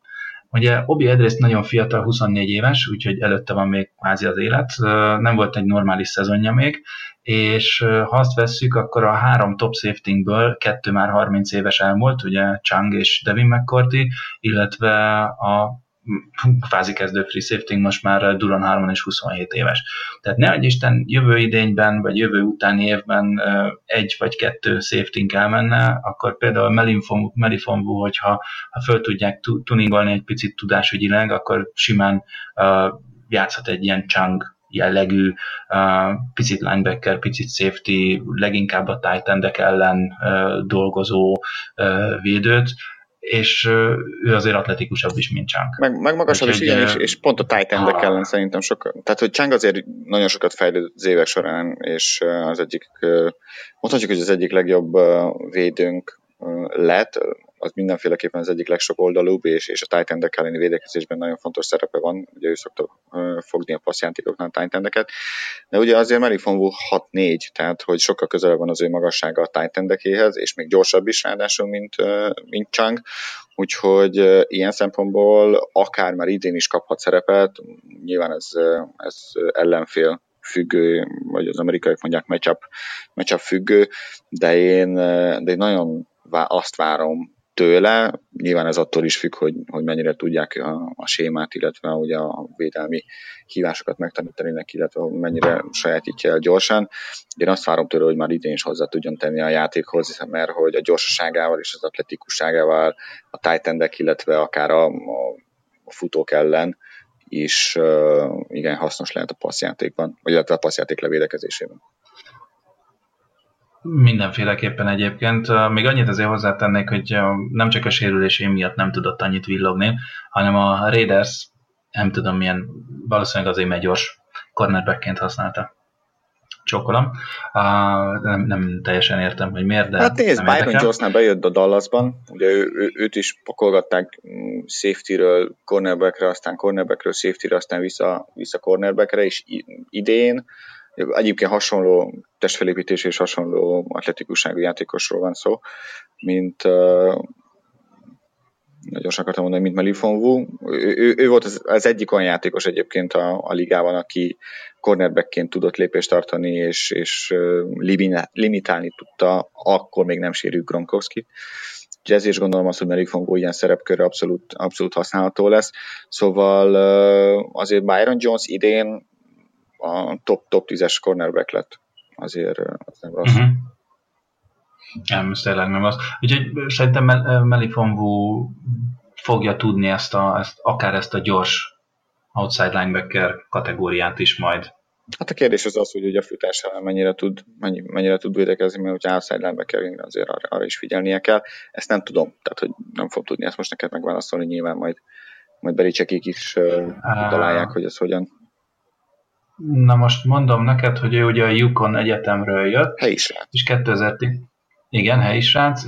Ugye Obi egyrészt nagyon fiatal, 24 éves, úgyhogy előtte van még kvázi az élet, nem volt egy normális szezonja még, és ha azt vesszük, akkor a három top safetingből kettő már 30 éves elmúlt, ugye Chang és Devin McCourty, illetve a kvázi kezdő free safety most már Duran Harmon és 27 éves. Tehát ne egy Isten jövő idényben, vagy jövő utáni évben egy vagy kettő safety elmenne, akkor például Melifonvu, hogyha ha föl tudják tuningolni egy picit tudásügyileg, akkor simán játszhat egy ilyen Chang jellegű, picit linebacker, picit safety, leginkább a tight endek ellen dolgozó védőt, és ő azért atletikusabb is, mint Chang. Meg, meg magasabb is, igen, és, és pont a tight endek ellen szerintem sokat. Tehát, hogy Chang azért nagyon sokat fejlődött az évek során, és az egyik, mondhatjuk, hogy az egyik legjobb védőnk lett, az mindenféleképpen az egyik legsok oldalúbb, és, és a tight endek elleni védekezésben nagyon fontos szerepe van, ugye ő szokta fogni a passzjátékoknál a tight endeket, de ugye azért Melifonvu 6-4, tehát hogy sokkal közelebb van az ő magassága a tight endekéhez, és még gyorsabb is ráadásul, mint, mint Chang, úgyhogy ilyen szempontból akár már idén is kaphat szerepet, nyilván ez, ez ellenfél függő, vagy az amerikaiak mondják matchup, matchup függő, de én, de én nagyon azt várom tőle. Nyilván ez attól is függ, hogy, hogy mennyire tudják a, a sémát, illetve ugye a védelmi hívásokat megtanítani neki, illetve mennyire sajátítja el gyorsan. Én azt várom tőle, hogy már idén is hozzá tudjon tenni a játékhoz, mert hogy a gyorsaságával és az atletikusságával a titan illetve akár a, a, futók ellen is uh, igen hasznos lehet a passzjátékban, illetve a passzjáték levédekezésében. Mindenféleképpen egyébként. Még annyit azért hozzátennék, hogy nem csak a sérülésé miatt nem tudott annyit villogni, hanem a Raiders, nem tudom milyen, valószínűleg azért megy gyors cornerbackként használta. Csókolom. Uh, nem, nem teljesen értem, hogy miért, de Hát nézd, Byron Jonesnál bejött a Dallasban, ugye ő, ő, őt is pakolgatták mm, safety-ről cornerbackre, aztán cornerbackről safety-re, aztán vissza, vissza cornerbackre, és idén Egyébként hasonló testfelépítés és hasonló atletikusságú játékosról van szó, mint uh, nagyon akartam mondani, mint Melifon Wu. Ő, ő, ő volt az, az egyik olyan játékos egyébként a, a ligában, aki cornerbackként tudott lépést tartani, és, és limitálni tudta, akkor még nem sérült Gronkowski. Úgyhogy is gondolom azt, hogy Melifon Wu ilyen szerepkörre abszolút, abszolút használható lesz. Szóval azért Byron Jones idén a top, top 10-es cornerback lett. Azért az nem rossz. Uh-huh. Nem, ez tényleg nem az. Úgyhogy szerintem Melifonvu fogja tudni ezt, a, ezt, akár ezt a gyors outside linebacker kategóriát is majd. Hát a kérdés az az, hogy ugye a futásával mennyire tud, mennyi, mennyire tud védekezni, mert hogyha outside linebacker azért arra, arra, is figyelnie kell. Ezt nem tudom, tehát hogy nem fogom tudni ezt most neked megválaszolni, nyilván majd, majd Bericsekik is uh, találják, hogy ez hogyan, Na most mondom neked, hogy ő ugye a Yukon Egyetemről jött. Helyi srác. És 2010, igen, helyi srác.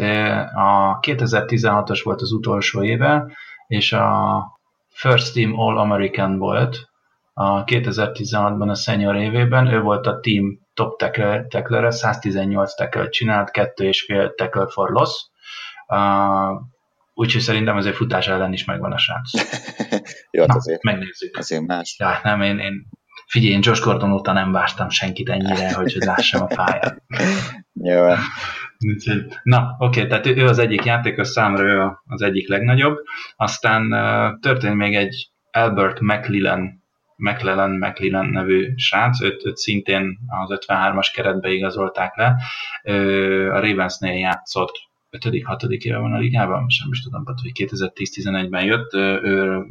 A 2016-os volt az utolsó éve, és a First Team All-American volt a 2016-ban a senior évében. Ő volt a team top tackler 118 tackle csinált, 2,5 tackle for loss. Uh, úgyhogy szerintem azért futás ellen is megvan a srác. <laughs> Jó, hát azért, megnézzük. Azért más. Ja, nem, én, én Figyelj, én Josh Gordon óta nem vártam senkit ennyire, hogy, hogy lássam a pályát. Jó. Na, oké, tehát ő az egyik játékos számra ő az egyik legnagyobb. Aztán történt még egy Albert McLellan, McLellan, McLellan nevű srác, őt, őt szintén az 53-as keretbe igazolták le. A Ravensnél játszott 5.-6. éve van a ligában, sem is tudom, hogy 2010-11-ben jött, ő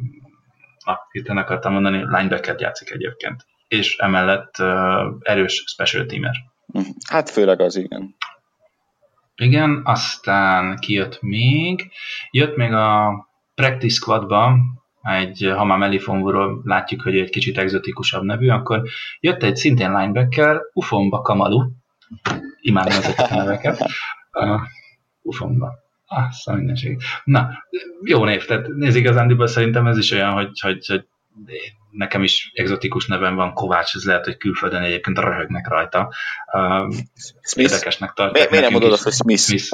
na, hirtelen akartam mondani, linebacker játszik egyébként. És emellett erős special teamer. Hát főleg az, igen. Igen, aztán kijött még, jött még a Practice Squadba, egy, ha már Melifonvuról látjuk, hogy egy kicsit egzotikusabb nevű, akkor jött egy szintén linebacker, Ufomba Kamalu, imádom ezeket a neveket, uh, Ufomba. Ah, szóval mindenség. Na, jó név, tehát nézd igazándiból szerintem ez is olyan, hogy, hogy, hogy nekem is exotikus nevem van, Kovács, ez lehet, hogy külföldön egyébként röhögnek rajta. Uh, Smith? Érdekesnek tartják. Miért nem mondod azt, hogy Smith? Smith.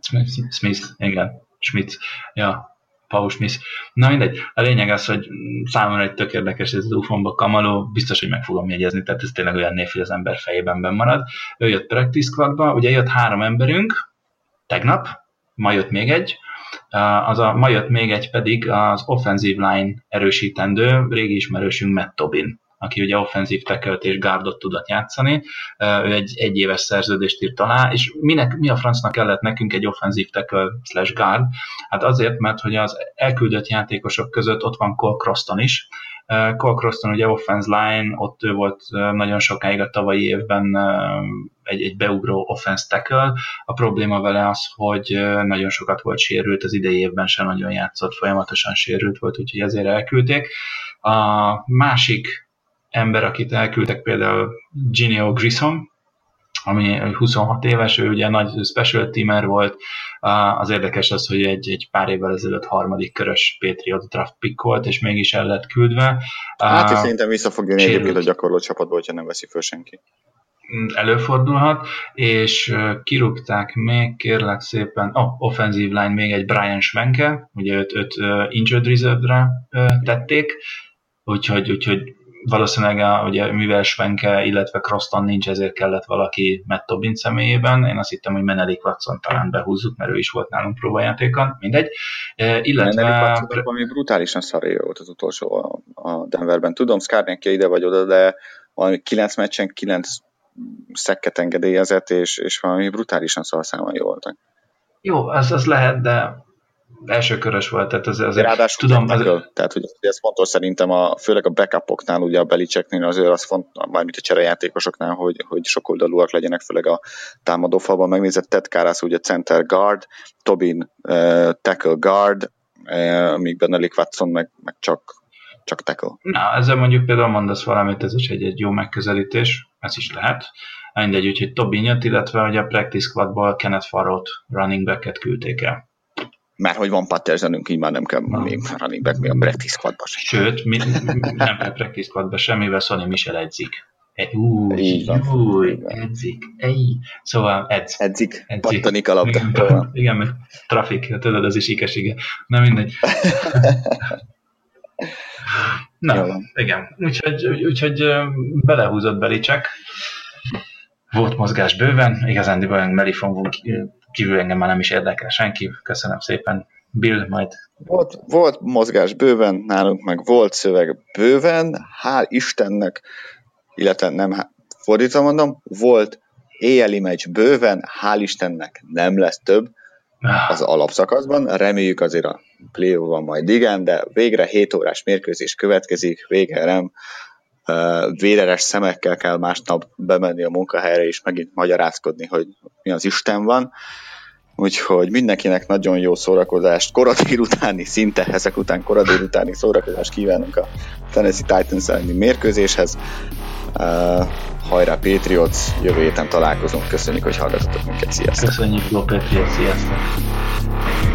Smith, Smith, igen, Schmidt. Ja, Paul Smith. Na mindegy, a lényeg az, hogy számomra egy tök érdekes ez az ufomba kamaló, biztos, hogy meg fogom jegyezni, tehát ez tényleg olyan név, hogy az ember fejében benn marad. Ő jött Practice Squadba, ugye jött három emberünk, tegnap, ma jött még egy, az a, ma jött még egy pedig az offensive line erősítendő, régi ismerősünk Matt Tobin, aki ugye offenzív tackle és guardot tudott játszani. Ő egy egyéves szerződést írt alá, és minek, mi a francnak kellett nekünk egy offenzív tackle slash guard? Hát azért, mert hogy az elküldött játékosok között ott van Cole Croston is, Cole Croston ugye offense line, ott ő volt nagyon sokáig a tavalyi évben egy, egy beugró offense tackle. A probléma vele az, hogy nagyon sokat volt sérült, az idei évben sem nagyon játszott, folyamatosan sérült volt, úgyhogy ezért elküldték. A másik ember, akit elküldtek például Ginio Grissom, ami 26 éves, ő ugye nagy special teamer volt. Az érdekes az, hogy egy, egy pár évvel ezelőtt harmadik körös Patriot draft pick volt, és mégis el lett küldve. Hát és szerintem vissza fog jönni egyébként a gyakorló csapatból, hogyha nem veszi föl senki. Előfordulhat, és kirúgták még, kérlek szépen, oh, offensive line még egy Brian Schwenke, ugye őt, őt injured reserve-re tették, úgyhogy, úgyhogy valószínűleg a, ugye, mivel Svenke, illetve Croston nincs, ezért kellett valaki Matt Tobin személyében. Én azt hittem, hogy Menelik Watson talán behúzzuk, mert ő is volt nálunk próbajátékon, mindegy. E, illetve... Menelik Watson valami brutálisan szaré volt az utolsó a Denverben. Tudom, Skarnekja ide vagy oda, de valami 9 meccsen 9 szekket engedélyezett, és, és valami brutálisan szalszámai voltak. Jó, ez, ez lehet, de első körös volt, tehát az, azért Ráadásul tudom... Az... Tehát, hogy ez fontos szerintem, a, főleg a backupoknál, ugye a belicseknél azért az fontos, mármint a cserejátékosoknál, hogy, hogy sokoldalúak legyenek, főleg a támadó falban megnézett Ted Kárász, ugye center guard, Tobin uh, tackle guard, uh, míg Benelik Watson meg, meg csak, csak tackle. Na, ezzel mondjuk például mondasz valamit, ez is egy, egy jó megközelítés, ez is lehet. Mindegy, úgyhogy Tobin illetve hogy a practice squadból Kenneth Farrot running back-et küldték el mert hogy van Pattersonünk, így már nem kell ah. még running back, még a practice squadba sem. Sőt, mi, nem kell practice squadba semmivel Sonny Michel edzik. E, új, így van. Új, edzik. Ej. Szóval edz. Edzik. edzik. Pattanik a labda. Igen, igen, meg trafik, tudod, az is ikesige. Na mindegy. <laughs> Na, Jó. igen. Úgyhogy, úgyhogy belehúzott Belicek. Volt mozgás bőven, igazán Melifon kívül engem már nem is érdekel senki. Köszönöm szépen. Bill, majd. Volt, volt mozgás bőven, nálunk meg volt szöveg bőven, hál' Istennek, illetve nem fordítva mondom, volt éjjeli meccs bőven, hál' Istennek nem lesz több az alapszakaszban, reméljük azért a play van majd igen, de végre 7 órás mérkőzés következik, végre nem véreres szemekkel kell másnap bemenni a munkahelyre és megint magyarázkodni, hogy mi az Isten van. Úgyhogy mindenkinek nagyon jó szórakozást, koradél utáni, szinte ezek után koradél utáni szórakozást kívánunk a Tennessee Titans elleni mérkőzéshez. Uh, hajrá Patriots, jövő héten találkozunk, köszönjük, hogy hallgatotok minket, sziasztok! Köszönjük, Patriots, sziasztok!